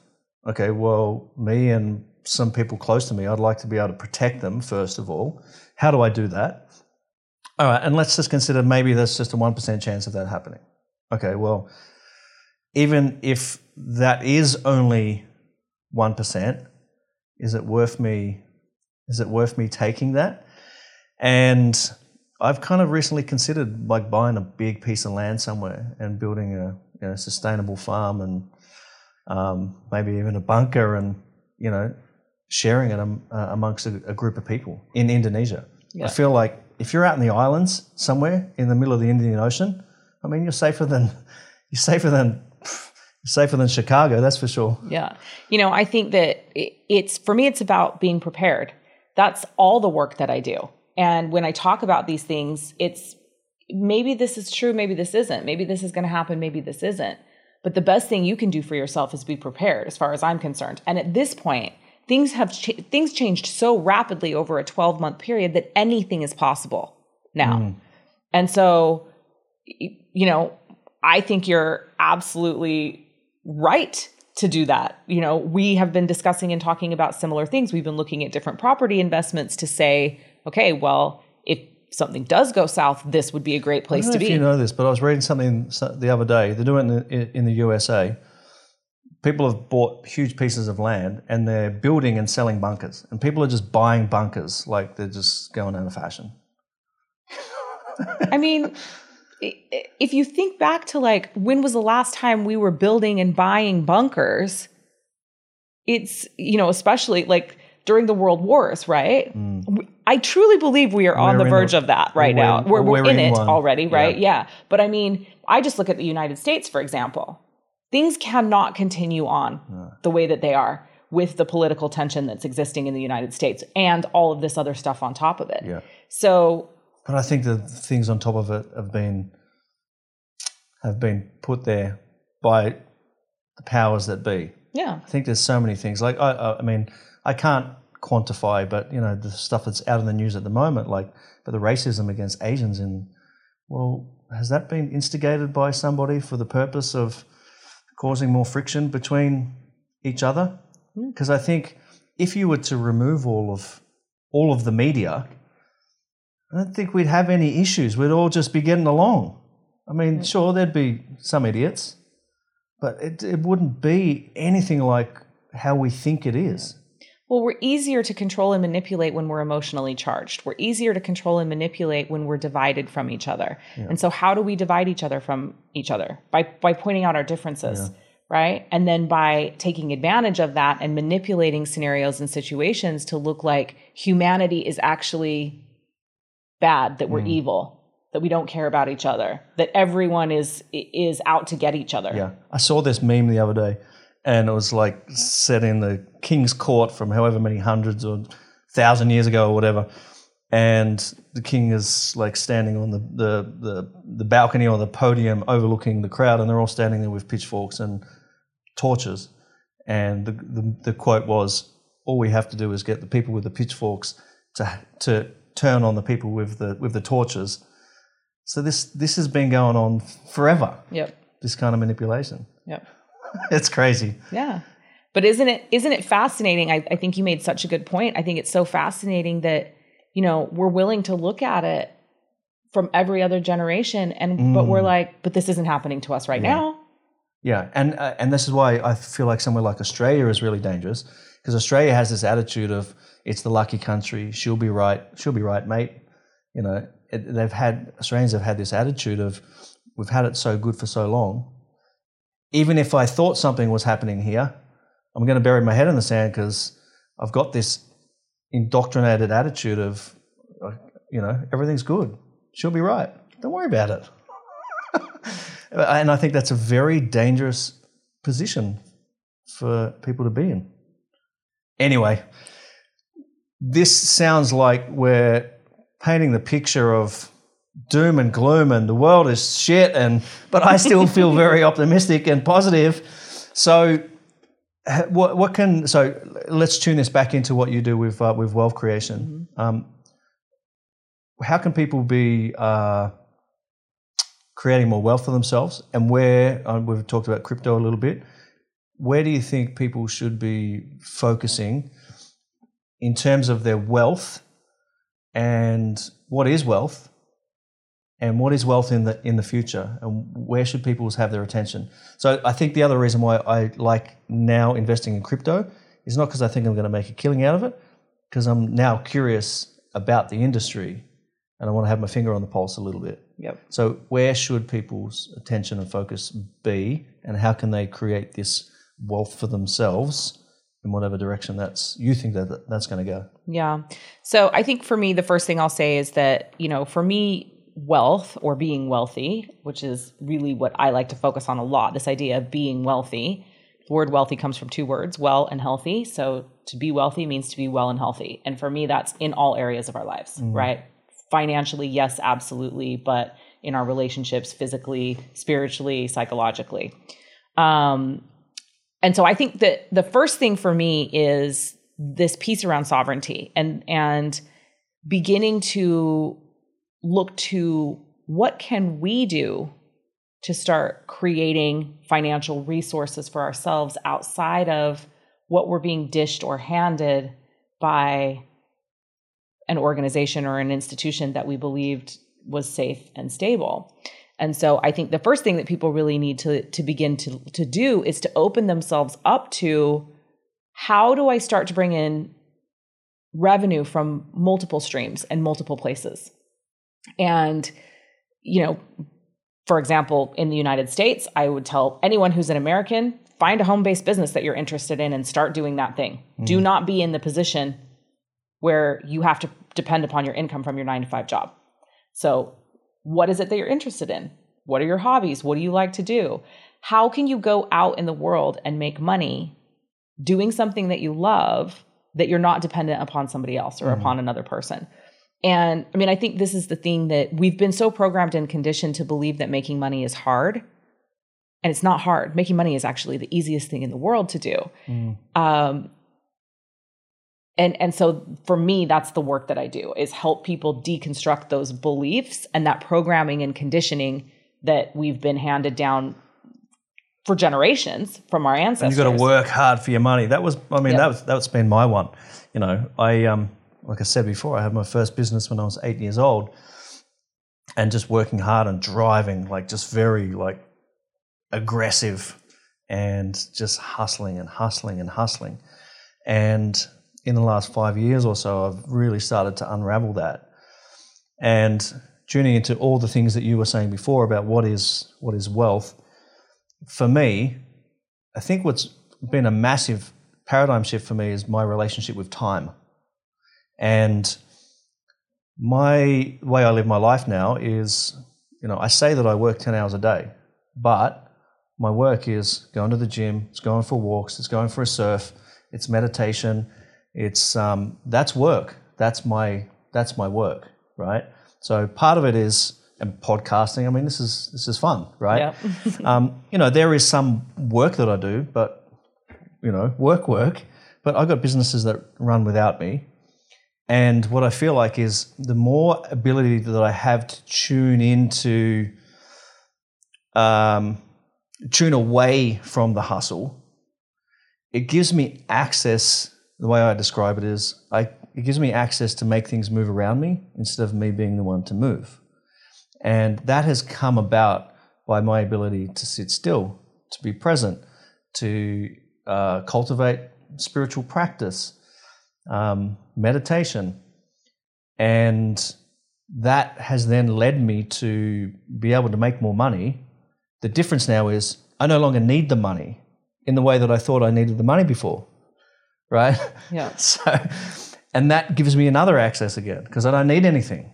Speaker 3: okay, well, me and some people close to me, I'd like to be able to protect them, first of all. How do I do that? All right, and let's just consider maybe there's just a 1% chance of that happening. Okay, well, even if that is only 1%, is it worth me is it worth me taking that? And I've kind of recently considered like buying a big piece of land somewhere and building a you know, sustainable farm and um, maybe even a bunker and you know sharing it um, uh, amongst a, a group of people in Indonesia.
Speaker 1: Yeah.
Speaker 3: I feel like if you're out in the islands somewhere in the middle of the Indian Ocean, I mean you're safer than you're safer than safer than Chicago, that's for sure.
Speaker 1: Yeah. You know, I think that it's for me, it's about being prepared. That's all the work that I do. And when I talk about these things, it's maybe this is true, maybe this isn't. Maybe this is going to happen, maybe this isn't. But the best thing you can do for yourself is be prepared, as far as I'm concerned. And at this point, things have ch- things changed so rapidly over a 12 month period that anything is possible now. Mm. And so, you know, I think you're absolutely right to do that. You know, we have been discussing and talking about similar things. We've been looking at different property investments to say, okay, well, if something does go south, this would be a great
Speaker 3: I
Speaker 1: place to
Speaker 3: if
Speaker 1: be.
Speaker 3: you know this, but I was reading something the other day. They're doing it in the USA. People have bought huge pieces of land and they're building and selling bunkers, and people are just buying bunkers like they're just going out of fashion.
Speaker 1: I mean, if you think back to like when was the last time we were building and buying bunkers? It's, you know, especially like during the world wars, right? Mm. I truly believe we are on
Speaker 3: We're
Speaker 1: the verge
Speaker 3: a-
Speaker 1: of that right
Speaker 3: we're
Speaker 1: now. We're, we're,
Speaker 3: we're
Speaker 1: in,
Speaker 3: in
Speaker 1: it
Speaker 3: one.
Speaker 1: already, right?
Speaker 3: Yeah.
Speaker 1: Yeah. But I mean, I just look at the United States, for example. Things cannot continue on the way that they are with the political tension that's existing in the United States and all of this other stuff on top of it.
Speaker 3: Yeah.
Speaker 1: So
Speaker 3: But I think the things on top of it have been have been put there by the powers that be.
Speaker 1: yeah,
Speaker 3: I think there's so many things. Like I, I I mean, I can't quantify, but you know, the stuff that's out in the news at the moment, like but the racism against Asians in, well, has that been instigated by somebody for the purpose of causing more friction between each other? Hmm. Because I think if you were to remove all of all of the media, I don't think we'd have any issues. We'd all just be getting along. I mean, sure, there'd be some idiots, but it, it wouldn't be anything like how we think it is.
Speaker 1: Well, we're easier to control and manipulate when we're emotionally charged. We're easier to control and manipulate when we're divided from each other. And so how do we divide each other from each other? By by pointing out our differences, right? And then by taking advantage of that and manipulating scenarios and situations to look like humanity is actually bad, that we're
Speaker 3: Mm.
Speaker 1: evil, that we don't care about each other, that everyone is is out to get each other.
Speaker 3: Yeah. I saw this meme the other day, and it was like set in the king's court from however many hundreds or thousand years ago or whatever. And the king is like standing on the, the, the, the balcony or the podium overlooking the crowd, and they're all standing there with pitchforks and torches. And the, the, the quote was, All we have to do is get the people with the pitchforks to to turn on the people with the with the torches. So this this has been going on forever.
Speaker 1: Yep.
Speaker 3: This kind of manipulation.
Speaker 1: Yep.
Speaker 3: It's crazy.
Speaker 1: Yeah. But isn't it isn't it fascinating? I, I think you made such a good point. I think it's so fascinating that, you know, we're willing to look at it from every other generation and but we're like, but this isn't happening to us right now.
Speaker 3: Yeah, and uh, and this is why I feel like somewhere like Australia is really dangerous because Australia has this attitude of it's the lucky country. She'll be right. She'll be right, mate. You know, it, they've had Australians have had this attitude of we've had it so good for so long. Even if I thought something was happening here, I'm going to bury my head in the sand because I've got this indoctrinated attitude of, you know, everything's good. She'll be right. Don't worry about it. and I think that's a very dangerous position for people to be in. Anyway, this sounds like we're painting the picture of doom and gloom and the world is shit and but I still feel very optimistic and positive. So what what can so let's tune this back into what you do with uh, with wealth creation. Um, how can people be uh, creating more wealth for themselves? And where uh, we've talked about crypto a little bit. Where do you think people should be focusing in terms of their wealth? And what is wealth and what is wealth in the in the future and where should people have their attention so i think the other reason why i like now investing in crypto is not because i think i'm going to make a killing out of it because i'm now curious about the industry and i want to have my finger on the pulse a little bit
Speaker 1: Yep.
Speaker 3: so, where should people's attention and focus be, and how can they create this wealth for themselves in whatever direction that's you think that that's going to go?
Speaker 1: Yeah. So I think for me, the first thing I'll say is that, you know, for me, wealth or being wealthy, which is really what I like to focus on a lot, this idea of being wealthy. The word wealthy comes from two words, well and healthy. So to be wealthy means to be well and healthy. And for me, that's in all areas of our lives, right? Financially, yes, absolutely. But in our relationships, physically, spiritually, psychologically. Um, and so I think that the first thing for me is this piece around sovereignty and and beginning to look to what can we do to start creating financial resources for ourselves outside of what we're being dished or handed by an organization or an institution that we believed was safe and stable. And so I think the first thing that people really need to to begin to to do is to open themselves up to how do I start to bring in revenue from multiple streams and multiple places. And you know, for example, in the United States, I would tell anyone who's an American, find a home-based business that you're interested in and start doing that thing. Do mm-hmm. not be in the position where you have to depend upon your income from your 9 to 5 job. So, what is it that you're interested in? What are your hobbies? What do you like to do? How can you go out in the world and make money doing something that you love that you're not dependent upon somebody else or mm-hmm. upon another person? And I mean, I think this is the thing that we've been so programmed and conditioned to believe that making money is hard. And it's not hard. Making money is actually the easiest thing in the world to do. Um, and and so for me that's the work that i do is help people deconstruct those beliefs and that programming and conditioning that we've been handed down for generations from our
Speaker 3: And
Speaker 1: ancestors
Speaker 3: you've got to work hard for your money. That was, I mean,
Speaker 1: Yep.
Speaker 3: that was that's been my one. You know, I um, like I said before, I had my first business when I was eight years old, and just working hard and driving, like just very like aggressive, and just hustling and hustling and hustling. And in the last five years or so, I've really started to unravel that, and tuning into all the things that you were saying before about what is what is wealth. For me, I think what's been a massive paradigm shift for me is my relationship with time. And my way I live my life now is, you know, I say that I work 10 hours a day, but my work is going to the gym, it's going for walks, it's going for a surf, it's meditation, it's um, that's work. That's my that's my work, right? So part of it is and podcasting. I mean, this is this is fun, right? Um, you know, there is some work that I do, but you know, work, work. But I've got businesses that run without me, And what I feel like is the more ability that I have to tune into, um, tune away from the hustle, it gives me access. The way I describe it is, I, it gives me access to make things move around me instead of me being the one to move. And that has come about by my ability to sit still, to be present, to uh, cultivate spiritual practice, um, meditation. And that has then led me to be able to make more money. The difference now is I no longer need the money in the way that I thought I needed the money before, right?
Speaker 1: Yeah.
Speaker 3: So, and that gives me another access again because I don't need anything.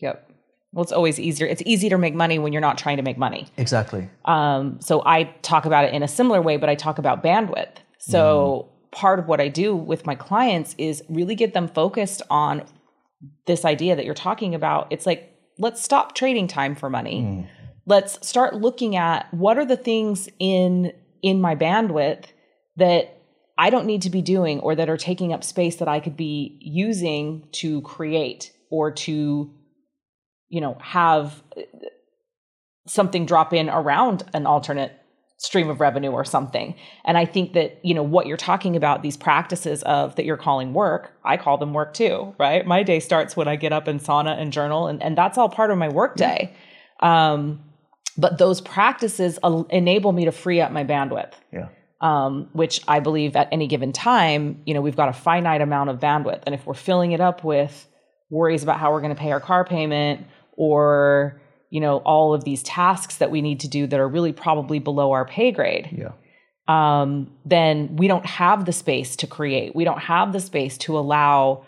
Speaker 1: Yep. Well, it's always easier. It's easy to make money when you're not trying to make money.
Speaker 3: Exactly.
Speaker 1: Um, so I talk about it in a similar way, but I talk about bandwidth. So part of what I do with my clients is really get them focused on this idea that you're talking about. It's like, let's stop trading time for money. Mm. Let's start looking at what are the things in in my bandwidth that I don't need to be doing or that are taking up space that I could be using to create or to you know have something drop in around an alternate stream of revenue or something. And I think that, you know, what you're talking about, these practices of that you're calling work, I call them work too, right? My day starts when I get up and sauna and journal, and, and that's all part of my work day. Um, but those practices enable me to free up my bandwidth.
Speaker 3: Yeah.
Speaker 1: Um, which I believe at any given time, you know, we've got a finite amount of bandwidth. And if we're filling it up with worries about how we're going to pay our car payment or, you know, all of these tasks that we need to do that are really probably below our pay grade,
Speaker 3: Yeah.
Speaker 1: um, then we don't have the space to create. We don't have the space to allow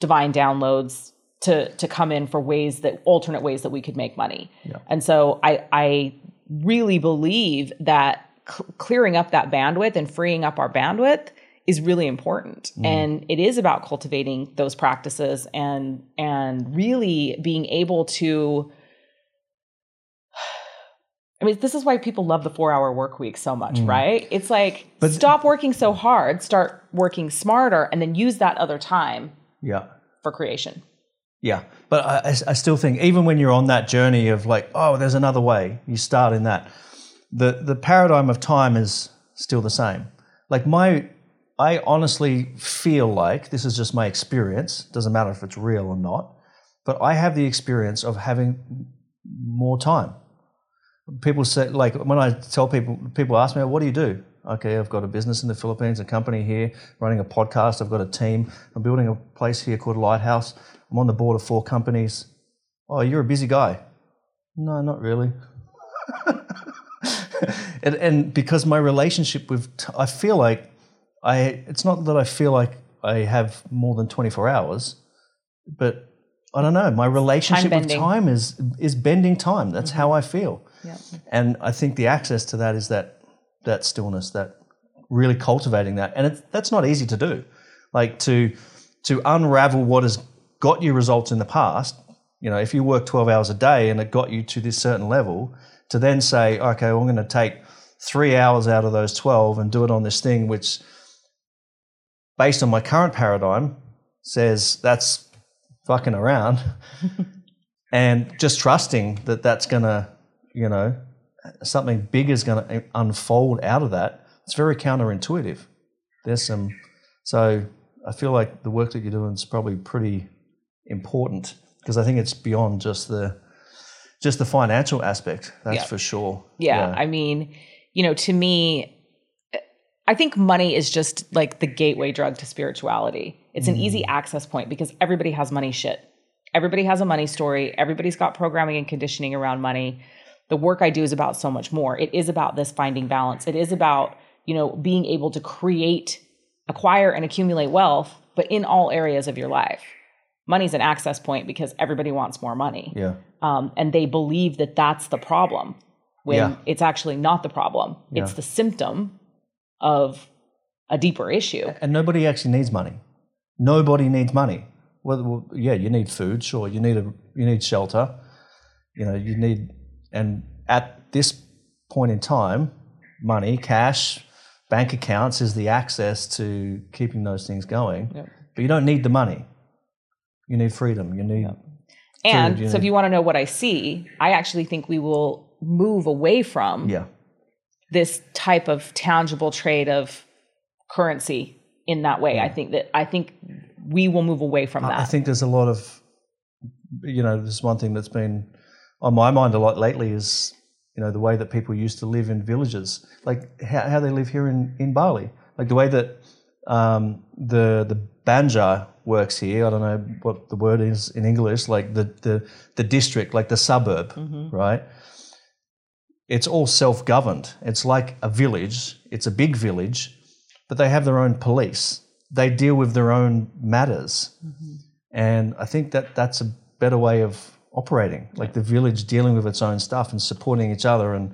Speaker 1: divine downloads to to come in for ways that alternate ways that we could make money. Yeah. And so I I really believe that cl- clearing up that bandwidth and freeing up our bandwidth is really important and it is about cultivating those practices and and really being able to mean, this is why people love the four hour work week so much, mm. right? It's like but stop working so hard, start working smarter, and then use that other time
Speaker 3: Yeah.
Speaker 1: for creation.
Speaker 3: Yeah, but I, I- I still think even when you're on that journey of like, oh, there's another way, you start in that. The the paradigm of time is still the same. Like my, I honestly feel like this is just my experience. Doesn't matter if it's real or not, but I have the experience of having more time. People say like when I tell people, people ask me, "What do you do?" Okay, I've got a business in the Philippines, a company here, running a podcast. I've got a team. I'm building a place here called Lighthouse. I'm on the board of four companies. Oh, you're a busy guy. No, not really. and, and because my relationship with, t- I feel like I, it's not that I feel like I have more than 24 hours, but I don't know. My relationship with time is, is bending time. That's how I feel.
Speaker 1: Yeah.
Speaker 3: And I think the access to that is that, that stillness, that really cultivating that. And it's, that's not easy to do. Like to, to unravel what has got you results in the past, you know, if you work 12 hours a day and it got you to this certain level, to then say, okay, well, I'm going to take three hours out of those 12 and do it on this thing, which, based on my current paradigm, says that's fucking around. and just trusting that that's going to, you know, something big is going to unfold out of that. It's very counterintuitive. There's some, so I feel like the work that you're doing is probably pretty important because I think it's beyond just the just the financial aspect. That's
Speaker 1: Yeah.
Speaker 3: for sure.
Speaker 1: Yeah, I mean, you know, to me, I think money is just like the gateway drug to spirituality. It's an easy mm. access point because everybody has money shit. Everybody has a money story. Everybody's got programming and conditioning around money. The work I do is about so much more. It is about this finding balance. It is about, you know, being able to create, acquire, and accumulate wealth, but in all areas of your life. Money's an access point because everybody wants more money
Speaker 3: yeah,
Speaker 1: um, and they believe that that's the problem when
Speaker 3: Yeah.
Speaker 1: it's actually not the problem. It's the symptom of a deeper issue.
Speaker 3: and nobody actually needs money. Nobody needs money. Well, well, yeah, you need food, sure. You need a you need shelter. You know, you need, and at this point in time, money, cash, bank accounts is the access to keeping those things going.
Speaker 1: Yep.
Speaker 3: But you don't need the money. You need freedom. You need
Speaker 1: And
Speaker 3: Food, you
Speaker 1: so if you want to know what I see, I actually think we will move away from
Speaker 3: yeah.
Speaker 1: this type of tangible trade of currency in that way. I think that I think we will move away from that.
Speaker 3: I think there's a lot of, you know, there's one thing that's been on my mind a lot lately is, you know, the way that people used to live in villages, like how, how they live here in, in Bali, like the way that um, the the banjar works here. I don't know what the word is in English, like the the the district, like the suburb, right? It's all self-governed. It's like a village. It's a big village, but they have their own police. They deal with their own matters. And I think that that's a better way of operating, like the village dealing with its own stuff and supporting each other. And,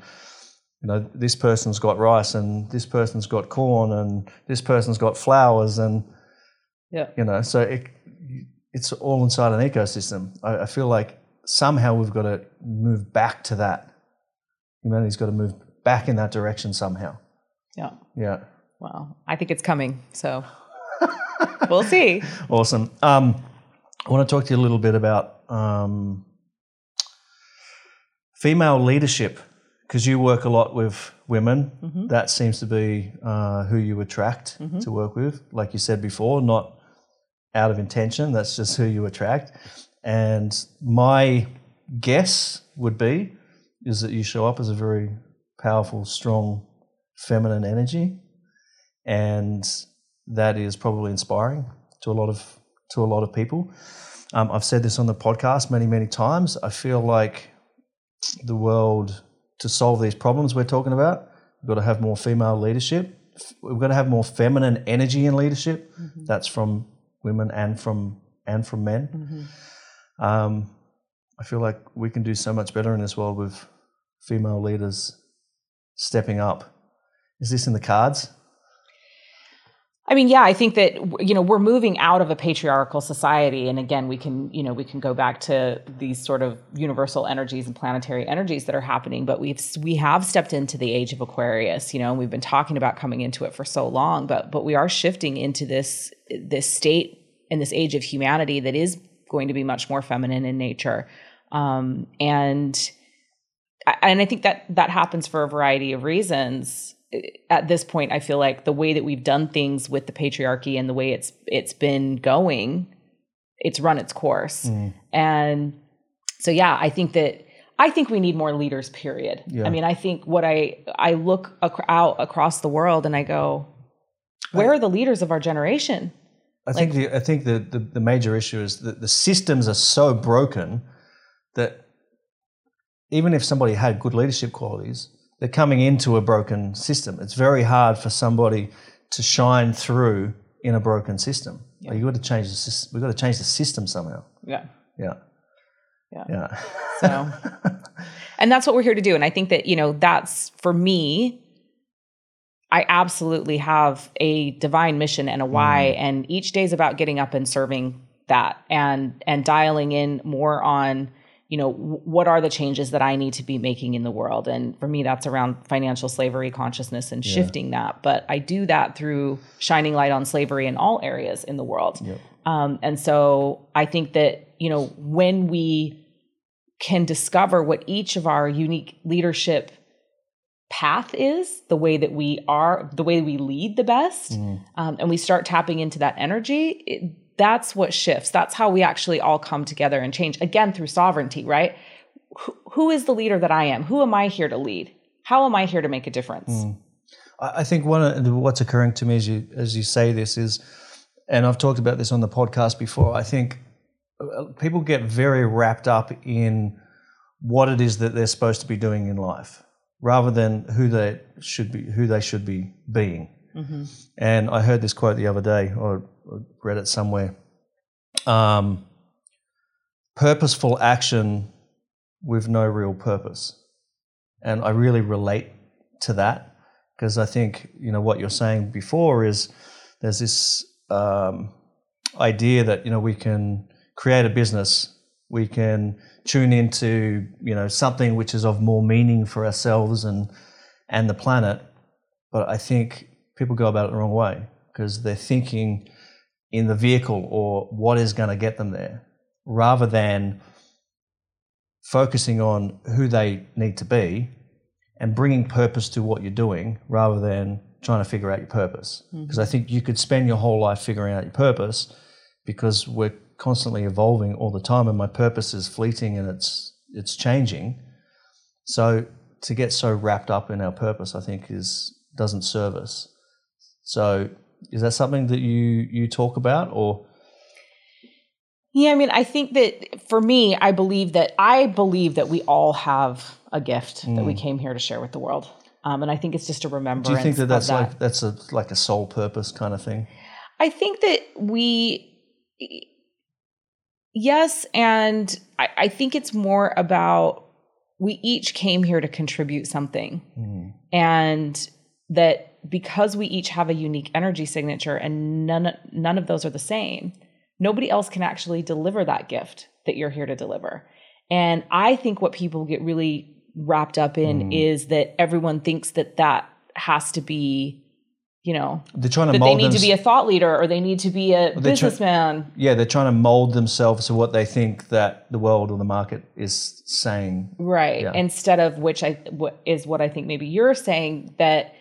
Speaker 3: you know, this person's got rice and this person's got corn and this person's got flowers. And,
Speaker 1: yeah.
Speaker 3: you know, so it, it's all inside an ecosystem. I, I feel like somehow we've got to move back to that. Humanity's got to move back in that direction somehow.
Speaker 1: Yeah.
Speaker 3: Yeah.
Speaker 1: Well, I think it's coming. So we'll see.
Speaker 3: Awesome. Um, I want to talk to you a little bit about um, female leadership because you work a lot with women. That seems to be uh, who you attract to work with. Like you said before, not out of intention, that's just who you attract. And my guess would be is that you show up as a very powerful, strong, feminine energy. And that is probably inspiring to a lot of to a lot of people. Um, I've said this on the podcast many, many times. I feel like the world to solve these problems we're talking about, we've got to have more female leadership. We've got to have more feminine energy in leadership. That's from women and from and from men. Um, I feel like we can do so much better in this world with female leaders stepping up. Is this in the cards?
Speaker 1: I mean, yeah, I think that you know we're moving out of a patriarchal society, and again, we can you know we can go back to these sort of universal energies and planetary energies that are happening. But we've we have stepped into the age of Aquarius, you know, and we've been talking about coming into it for so long. But but we are shifting into this this state and this age of humanity that is going to be much more feminine in nature, um, and and I think that that happens for a variety of reasons at this point i feel like the way that we've done things with the patriarchy and the way it's it's been going it's run its course. Mm-hmm. And so yeah i think that i think we need more leaders period.
Speaker 3: Yeah.
Speaker 1: i mean i think what i i look ac- out across the world and i go where are the leaders of our generation?
Speaker 3: I think the I think the, the, the major issue is that the systems are so broken that even if somebody had good leadership qualities, they're coming into a broken system. It's very hard for somebody to shine through in a broken system. Like, you got to change the system. We've got to change the system somehow.
Speaker 1: yeah
Speaker 3: Yeah.
Speaker 1: Yeah.
Speaker 3: Yeah.
Speaker 1: So, and that's what we're here to do. And I think that, you know, that's for me, I absolutely have a divine mission and a mm. why. And each day is about getting up and serving that and, and dialing in more on, you know, what are the changes that I need to be making in the world? And for me, that's around financial slavery consciousness and shifting that. But I do that through shining light on slavery in all areas in the world. Um, and so I think that, you know, when we can discover what each of our unique leadership path is, the way that we are, the way we lead the best, um, and we start tapping into that energy, it, that's what shifts. That's how we actually all come together and change again through sovereignty, right? Who, who is the leader that I am? Who am I here to lead? How am I here to make a difference?
Speaker 3: I I think one of what's occurring to me as you as you say this is, and I've talked about this on the podcast before. I think uh, people get very wrapped up in what it is that they're supposed to be doing in life, rather than who they should be who they should be being. And I heard this quote the other day, or read it somewhere. Um, purposeful action with no real purpose, and I really relate to that because I think you know what you're saying before is there's this um, idea that you know we can create a business, we can tune into you know something which is of more meaning for ourselves and and the planet, but I think people go about it the wrong way because they're thinking in the vehicle or what is going to get them there rather than focusing on who they need to be and bringing purpose to what you're doing rather than trying to figure out your purpose. Mm-hmm. Because I think you could spend your whole life figuring out your purpose because we're constantly evolving all the time and my purpose is fleeting and it's it's changing. So to get so wrapped up in our purpose I think is doesn't serve us. So is that something that you you talk about or
Speaker 1: Yeah, I mean, I think that for me, I believe that I believe that we all have a gift that we came here to share with the world. Um, and I think it's just a remembrance.
Speaker 3: do you think that that's like that's a like a soul purpose kind of thing?
Speaker 1: I think that we, yes, and I, I think it's more about we each came here to contribute something, and that because we each have a unique energy signature, and none none of those are the same. Nobody else can actually deliver that gift that you're here to deliver. And I think what people get really wrapped up in mm. is that everyone thinks that that has to be, you know,
Speaker 3: They're trying to
Speaker 1: they need to be a thought leader or they need to be a businessman.
Speaker 3: yeah, they're trying to mold themselves to what they think that the world or the market is saying.
Speaker 1: right.
Speaker 3: Yeah.
Speaker 1: Instead of which I what is what I think maybe you're saying that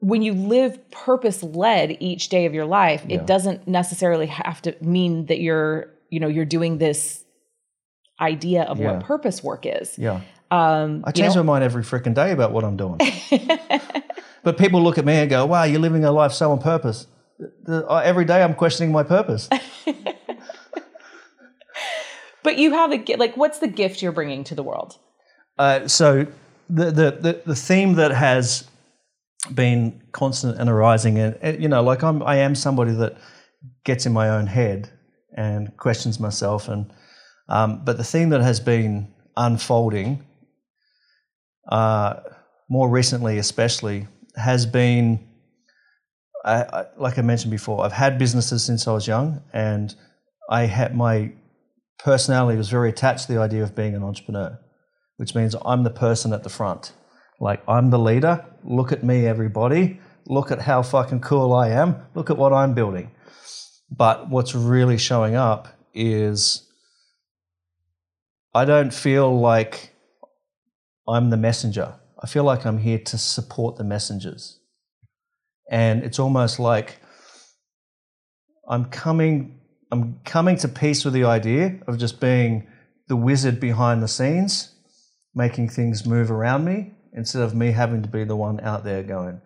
Speaker 1: when you live purpose led each day of your life,
Speaker 3: Yeah.
Speaker 1: it doesn't necessarily have to mean that you're, you know, you're doing this idea of
Speaker 3: Yeah.
Speaker 1: what purpose work is.
Speaker 3: Yeah.
Speaker 1: Um,
Speaker 3: I
Speaker 1: you
Speaker 3: change
Speaker 1: know?
Speaker 3: my mind every freaking day about what I'm doing. but people look at me and go, wow, you're living a life so on purpose. Uh, Every day I'm questioning my purpose.
Speaker 1: but you have a like, what's the gift you're bringing to the world?
Speaker 3: Uh, so the, the, the, the theme that has been constant and arising, and, and, you know, like I'm, I am somebody that gets in my own head and questions myself, and um, but the thing that has been unfolding, uh, more recently especially, has been, I, I, like I mentioned before, I've had businesses since I was young, and I had my personality was very attached to the idea of being an entrepreneur which means I'm the person at the front. Like, I'm the leader. Look at me, everybody. Look at how fucking cool I am. Look at what I'm building. But what's really showing up is I don't feel like I'm the messenger. I feel like I'm here to support the messengers. And it's almost like I'm coming I'm coming to peace with the idea of just being the wizard behind the scenes making things move around me instead of me having to be the one out there going,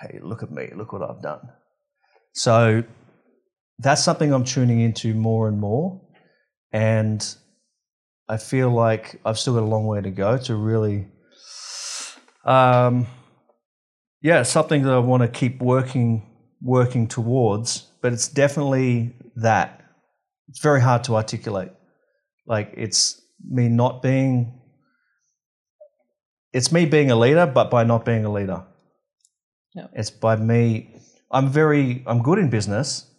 Speaker 3: hey, look at me, look what I've done. So that's something I'm tuning into more and more. And I feel like I've still got a long way to go to really, um, yeah, something that I want to keep working working towards. But it's definitely that. It's very hard to articulate. Like it's me not being it's me being a leader, but by not being a leader.
Speaker 1: Yep.
Speaker 3: It's by me. I'm very. I'm good in business.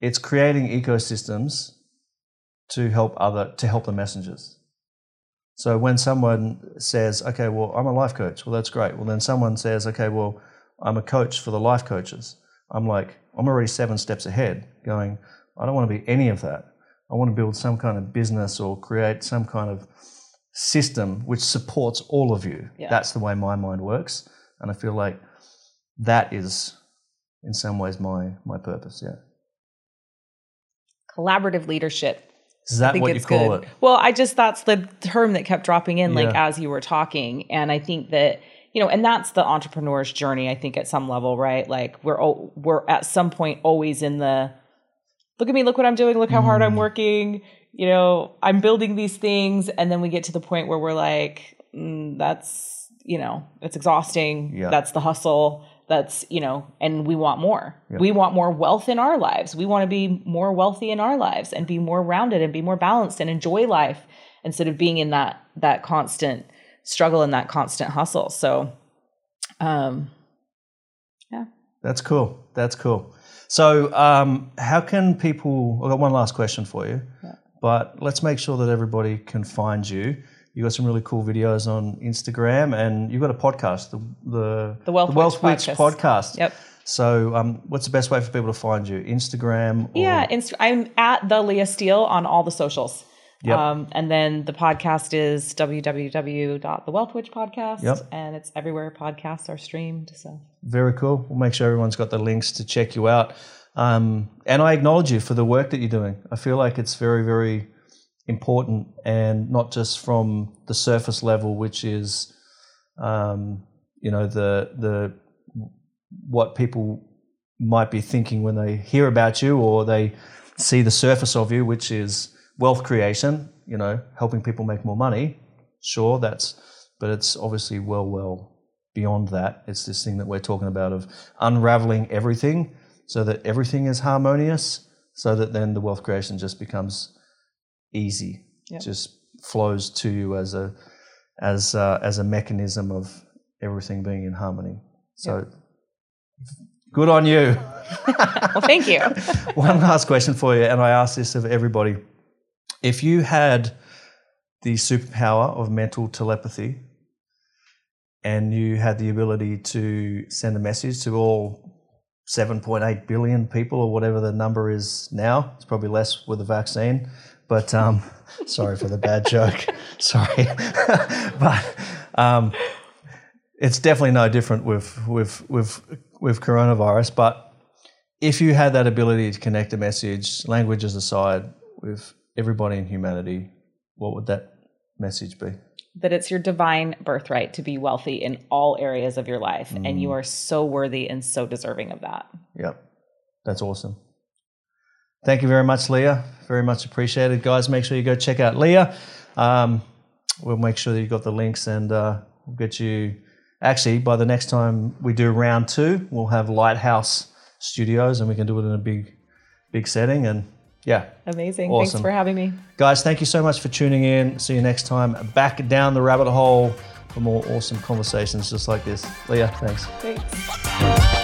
Speaker 3: It's creating ecosystems to help other to help the messengers. So when someone says, "Okay, well, I'm a life coach," well, that's great. Well, then someone says, "Okay, well, I'm a coach for the life coaches." I'm like, I'm already seven steps ahead, going. I don't want to be any of that. I want to build some kind of business or create some kind of system which supports all of you.
Speaker 1: Yeah.
Speaker 3: That's the way my mind works, and I feel like that is, in some ways, my my purpose. Yeah.
Speaker 1: Collaborative leadership.
Speaker 3: Is that what you call
Speaker 1: good.
Speaker 3: it?
Speaker 1: Well, I just that's the term that kept dropping in like
Speaker 3: Yeah.
Speaker 1: as you were talking, and I think that you know, and that's the entrepreneur's journey. I think at some level, right? Like we're al- we're at some point always in the look at me, look what I'm doing, look how hard
Speaker 3: Mm.
Speaker 1: I'm working. You know, I'm building these things, and then we get to the point where we're like, mm, that's you know, it's exhausting.
Speaker 3: Yeah.
Speaker 1: That's the hustle. That's you know, and we want more. We want more wealth in our lives. We want to be more wealthy in our lives and be more rounded and be more balanced and enjoy life instead of being in that that constant struggle and that constant hustle. So, um, yeah.
Speaker 3: That's cool. That's cool. So, um, how can people? I've got one last question for you, but let's make sure that everybody can find you. You've got some really cool videos on Instagram, and you've got a podcast, the the,
Speaker 1: The Wealth Witch
Speaker 3: Witch
Speaker 1: podcast.
Speaker 3: podcast.
Speaker 1: Yep.
Speaker 3: So, um, what's the best way for people to find you? Instagram? Or,
Speaker 1: Yeah, Inst- I'm at the Leah Steele on all the socials.
Speaker 3: Yep.
Speaker 1: Um, and then the podcast is www.thewealthwitch podcast.
Speaker 3: Yep.
Speaker 1: And it's everywhere podcasts are streamed. So
Speaker 3: Very cool. We'll make sure everyone's got the links to check you out. Um, and I acknowledge you for the work that you're doing. I feel like it's very, very important and not just from the surface level, which is, um, you know, the, the, what people might be thinking when they hear about you or they see the surface of you, which is wealth creation, you know, helping people make more money. Sure, that's, but it's obviously well, well beyond that. It's this thing that we're talking about of unraveling everything so that everything is harmonious, so that then the wealth creation just becomes easy.
Speaker 1: Yep.
Speaker 3: Just flows to you as a as uh, as a mechanism of everything being in harmony. So good on you.
Speaker 1: well, thank you.
Speaker 3: One last question for you, and I ask this of everybody. If you had the superpower of mental telepathy and you had the ability to send a message to all 7.8 billion people or whatever the number is now, it's probably less with the vaccine, but um, sorry for the bad joke. Sorry. but um, it's definitely no different with, with, with, with coronavirus. But if you had that ability to connect a message, languages aside, with everybody in humanity, what would that message be?
Speaker 1: That it's your divine birthright to be wealthy in all areas of your life. And
Speaker 3: Mm.
Speaker 1: you are so worthy and so deserving of that.
Speaker 3: Yep. That's awesome. Thank you very much, Leah. Very much appreciated. Guys, make sure you go check out Leah. Um, we'll make sure that you got the links and uh, we'll get you. Actually, by the next time we do round two, we'll have Lighthouse Studios and we can do it in a big, big setting. And yeah,
Speaker 1: Amazing.
Speaker 3: Awesome.
Speaker 1: Thanks for having me.
Speaker 3: guys, thank you so much for tuning in. See you next time. Back down the rabbit hole for more awesome conversations just like this. Leah, thanks.
Speaker 1: Thanks.